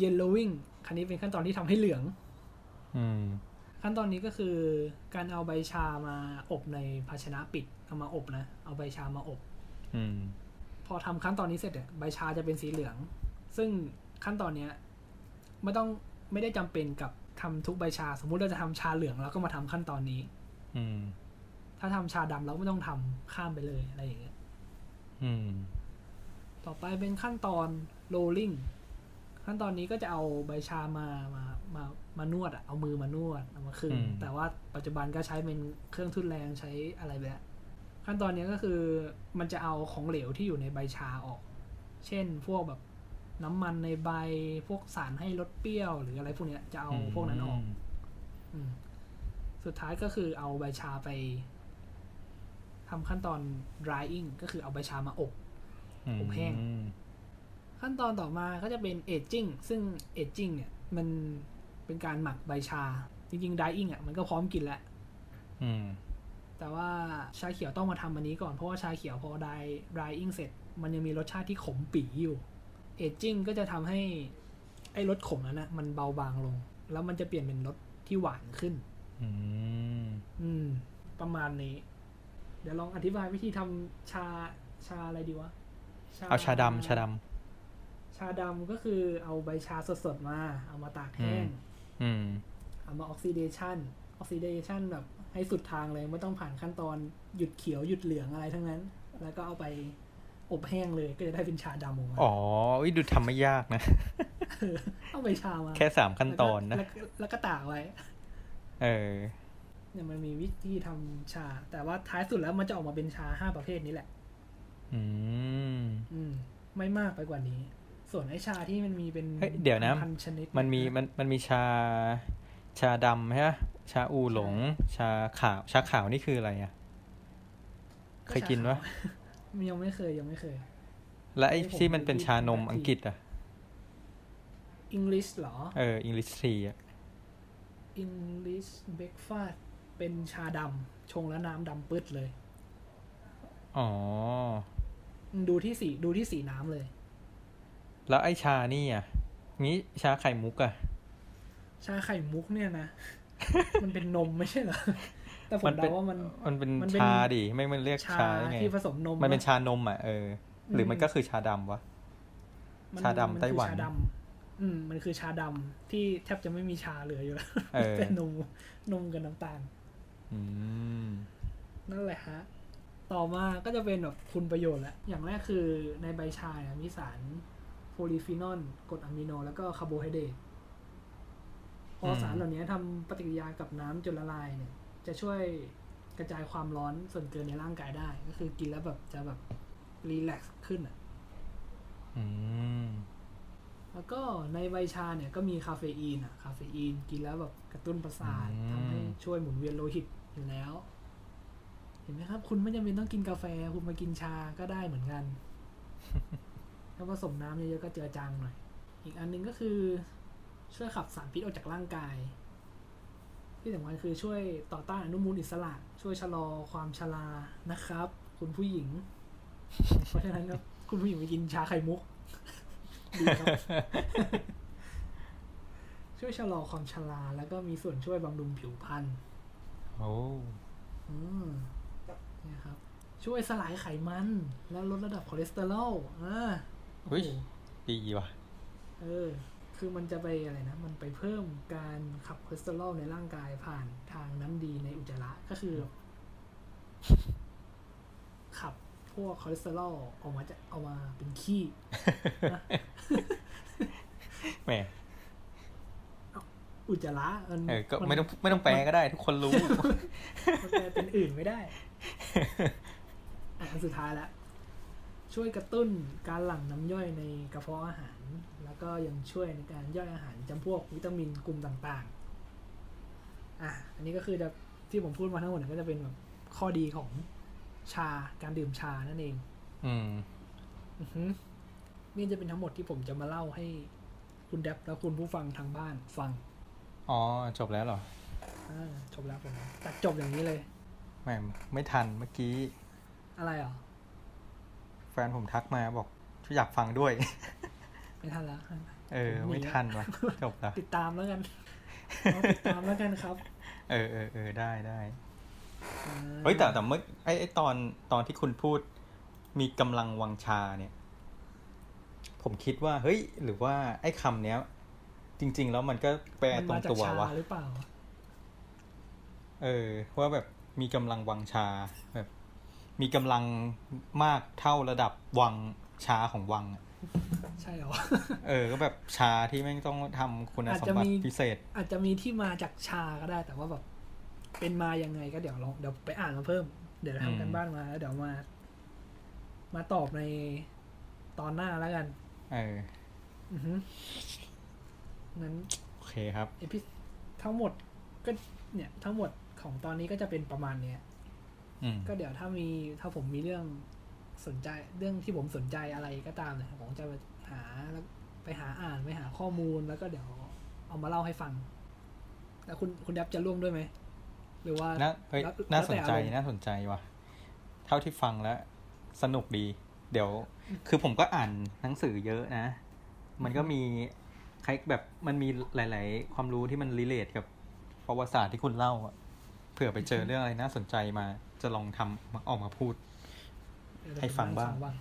yellowing คันนี้เป็นขั้นตอนที่ทำให้เหลือง อืม ขั้นตอนนี้ก็คือการเอาใบชามาอบในภาชนะปิด เอามาอบนะ เอาใบชามาอบ อืมพ อทำขั้นตอนนี้เสร็จเนี่ยใบชาจะเป็นสีเหลือง ซึ่งขั้นตอนเนี้ยไม่ต้องไม่ได้จำเป็นกับทำทุกใบชา สมมุติเราจะทำชาเหลืองเราก็มาทำขั้นตอนนี้ อืม ถ้าทำชาดำเราก็ไม่ต้องทำข้ามไปเลยอะไรอย่างเงี้ยอืม ต่อไปเป็นขั้นตอน rolling ขั้นตอนนี้ก็จะเอาใบชามามามามานวดอะเอามือมานวดเอามาคึงอืมแต่ว่าปัจจุบันก็ใช้เป็นเครื่องทุนแรงใช้อะไรแบบนี้ ขั้นตอนนี้ก็คือมันจะเอาของเหลวที่อยู่ในใบชาออก เช่นพวกแบบน้ำมันในใบพวกสารให้รสเปรี้ยว หรืออะไรพวกเนี้ยจะเอาพวกนั้นออกอืมสุดท้ายก็คือเอาใบชาไปทำขั้นตอน drying ก็คือเอาใบชามาอบอืมอบแห้ง ขั้นตอนต่อมาก็จะเป็น aging ซึ่ง aging เนี่ย มันเป็นการหมักใบชา จริงๆ drying อะมันก็พร้อมกินแล้วอืม แต่ว่าชาเขียวต้องมาทำอันนี้ก่อนเพราะว่าชาเขียวพอได้ดรายอิงเสร็จ มันยังมีรสชาติที่ขมปีอยู่เอจจิ้งก็จะทำให้ไอ้รสขมนั้นนะมันเบาบางลง แล้วมันจะเปลี่ยนเป็นรสที่หวานขึ้น อืมอืม ประมาณนี้ เดี๋ยวลองอธิบายวิธีทำชาชาอะไรดีวะเอาชาดำชาดำชาดำก็คือเอาใบชาสดๆมา เอามาตากแห้งอืมเอามาออกซิเดชันออกซิเดชันแบบ ให้สุดทางเลยไม่ต้องผ่านขั้นตอนหยุดเขียวหยุดเหลืองอะไรทั้งนั้น แล้วก็เอาไปอบแห้งเลยก็จะได้เป็นชาดำออกมาอ๋ออุ๊ยดูทำไม่ยากนะเอาใบชามาแค่สามขั้นตอนนะแล้วก็แล้วก็ตากไว้ เออเนี่ยมันมีวิธีทำชา แต่ว่าท้ายสุดแล้วมันจะออกมาเป็นชาห้าประเภทนี้แหละ อืม อืม ไม่มากไปกว่านี้ ส่วนไอชาที่มันมีเป็นเฮ้ยเดี๋ยวนะพันชนิดมันมีมันมันมีชา ชาดำใช่ไหม ชาอูหลง ชาขาว ชาขาวนี่คืออะไรอะ เคยกินปะยังไม่เคยยังไม่เคย และไอ้ผมที่มันเป็นชานมที่อังกฤษอะ English เหรอ เอออังกฤษทีอะ English breakfast เป็นชาดำชงแล้วน้ำดำปื๊ดเลย อ๋อ ดูที่สีดูที่สีน้ำเลย แล้วไอ้ชานี่อะ งี้ชาไข่มุกอะ ชาไข่มุกเนี่ยนะ มันเป็นนมไม่ใช่เหรอแต่ผมมันเป็นเดาว่ามันมันเป็นมันเป็นชาดิไม่มันเรียกชาชาได้ไงที่ผสมนมมันเป็นปะชานมอะเออ หรือมันอืมก็คือชาดำวะมันชาดำมัคือไต้หวันชาดำอืมมันคือชาดำที่แทบจะไม่มีชาเหลืออยู่แล้วเออเป็นนมนมกับน้ำตาล อืมนั่นแหละฮะ ต่อมาก็จะเป็นแบบคุณประโยชน์แหละอย่างแรกคือในใบชาเนี่ยมีสารโพลีฟีนอลกรดอะมิโน แล้วก็คาร์โบไฮเดรต พออืมสารเหล่านี้ทำปฏิกิริยากับน้ำจนละลายเนี่ย จะช่วยกระจายความร้อนส่วนเกินในร่างกายได้ ก็คือกินแล้วแบบจะแบบ relax ขึ้นอะอืมแล้วก็ในใบชาเนี่ยก็มีคาเฟอีนอะ คาเฟอีนกินแล้วแบบกระตุ้นประสาทอืมทำให้ช่วยหมุนเวียนโลหิตอยู่แล้ว เห็นไหมครับ คุณไม่จำเป็นต้องกินกาแฟ คุณมากินชาก็ได้เหมือนกัน ถ้าผสมน้ำเยอะๆก็เจือจางหน่อย อีกอันหนึงก็คือ ช่วยขับสารพิษออกจากร่างกาย ที่สำคัญคือช่วยต่อต้านอนุมูลอิสระ ช่วยชะลอความชรานะครับ คุณผู้หญิง เพราะฉะนั้นครับคุณผู้หญิงไปกินชาไข่มุกดีครับช่วยชะลอความชราแล้วก็มีส่วนช่วยบำรุงผิวพรรณโอ้อืมเนี่ยครับ ช่วยสลายไขมัน และลดระดับคอเลสเตอรอลอ่าโอ้เฮ้ยโหดีว่ะ เออ คือมันจะไปอะไรนะ มันไปเพิ่มการขับคอเลสเตอรอลในร่างกายผ่านทางน้ำดีในอุจจาระก็คือ ขับพวกคอเลสเตอรอลออกมาจะเอามาเป็นขี้แหมอุจจาระมันเออก็นไม่ต้องไม่ต้องแปลก็ได้ ทุกคนรู้มันแปลเป็นอื่นไม่ได้อะอันสุดท้ายละ ช่วยกระตุ้นการหลั่งน้ำย่อยในกระเพาะอาหาร แล้วก็ยังช่วยในการย่อยอาหารจำพวกวิตามินกลุ่มต่างๆ อะ อันนี้ก็คือจะที่ผมพูดมาทั้งหมดเนี่ยก็จะเป็นแบบข้อดีของชาการดื่มชานั่นเอง อืมอือฮึนี่จะเป็นทั้งหมดที่ผมจะมาเล่าให้คุณแดบและคุณผู้ฟังทางบ้านฟัง อ๋อ จบแล้วเหรออ่าจบแล้วผมตัดจบอย่างนี้เลยแหมไม่ทันเมื่อกี้ อะไรอะ แฟนผมทักมาบอกอยากฟังด้วย ไม่ทันแล้วเออผมหนีไม่ทันว่ะจบแล้วติดตามแล้วกันเอาติดตามแล้วกันครับ เออเออเออได้ได้อ่าเฮ้ยแต่แต่เมื่อไอ้ไอ้ตอนตอนที่คุณพูด มีกำลังวังชาเนี่ย ผมคิดว่า เฮ้ย หรือว่าไอ้คำเนี้ย จริง ๆ แล้วมันก็แปลมันตรมางจากตัวชาวะหรือเปล่า เออว่าแบบมีกำลังวังชาแบบ มีกำลังมากเท่าระดับวังชาของวังอะใช่เหรอ เออ ก็แบบชาที่แม่งต้องทำคุณอาจสมจะบัมีติพิเศษ อาจจะมีที่มาจากชาก็ได้ แต่ว่าแบบ เป็นมายังไงก็เดี๋ยวลองเดี๋ยวไปอ่านมาเพิ่ม เดี๋ยวอืมทำกันบ้านมาแล้วเดี๋ยวมา มาตอบในตอนหน้าแล้วกัน เอออือฮึนั้นโอเคครับเอพิทั้งหมดก็เนี่ย ทั้งหมดของตอนนี้ก็จะเป็นประมาณเนี้ยอืม ก็เดี๋ยวถ้ามีถ้าผมมีเรื่องสนใจเรื่องที่ผมสนใจอะไรก็ตามเนี่ยผมจะไปหาแล้วไปหาอ่านไปหาข้อมูลแล้วก็เดี๋ยวเอามาเล่าให้ฟัง แล้วคุณคุณดับจะร่วมด้วยไหมหรือว่าน่าเฮ้ยแล้วน่าสนใจแล้วแต่อารมณ์น่าสนใจว่ะ เท่าที่ฟังแล้ว สนุกดี เดี๋ยว คือผมก็อ่านหนังสือเยอะนะ มันก็มีคล้ายแบบมันมีหลาย ๆ ความรู้ที่มันรีเลทกับประวัติศาสตร์ที่คุณเล่าอะเผื่อไปเจอเรื่องอะไรน่าสนใจมา จะลองทำมาออกมาพูดเดี๋ยวให้ฟังผมบ้าง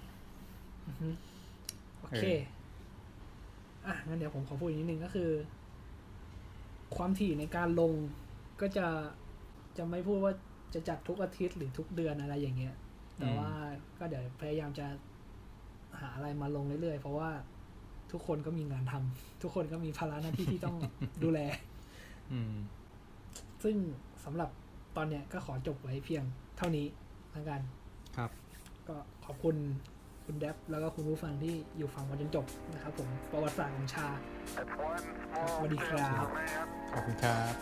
อือฮึโอเค อะงั้นเดี๋ยวผมขอพูดอีกนิดนึงก็คือ ความถี่ในการลงก็จะจะไม่พูดว่าจะจัดทุกอาทิตย์หรือทุกเดือนอะไรอย่างเงี้ย แต่อืมว่าก็เดี๋ยวพยายามจะหาอะไรมาลงเรื่อยๆ เพราะว่าทุกคนก็มีงานทำทุกคนก็มีภาระหน้าที่ที่ต้องดูแล อืมซึ่งสำหรับตอนเนี้ยก็ขอจบไว้เพียง เท่านี้แล้วกันครับ ก็ขอบคุณคุณแดบแล้วก็คุณผู้ฟังที่อยู่ฟังมาจนจบนะครับผมประวัติศาสตร์ของชาสวัสดีครับ ขอบคุณครับ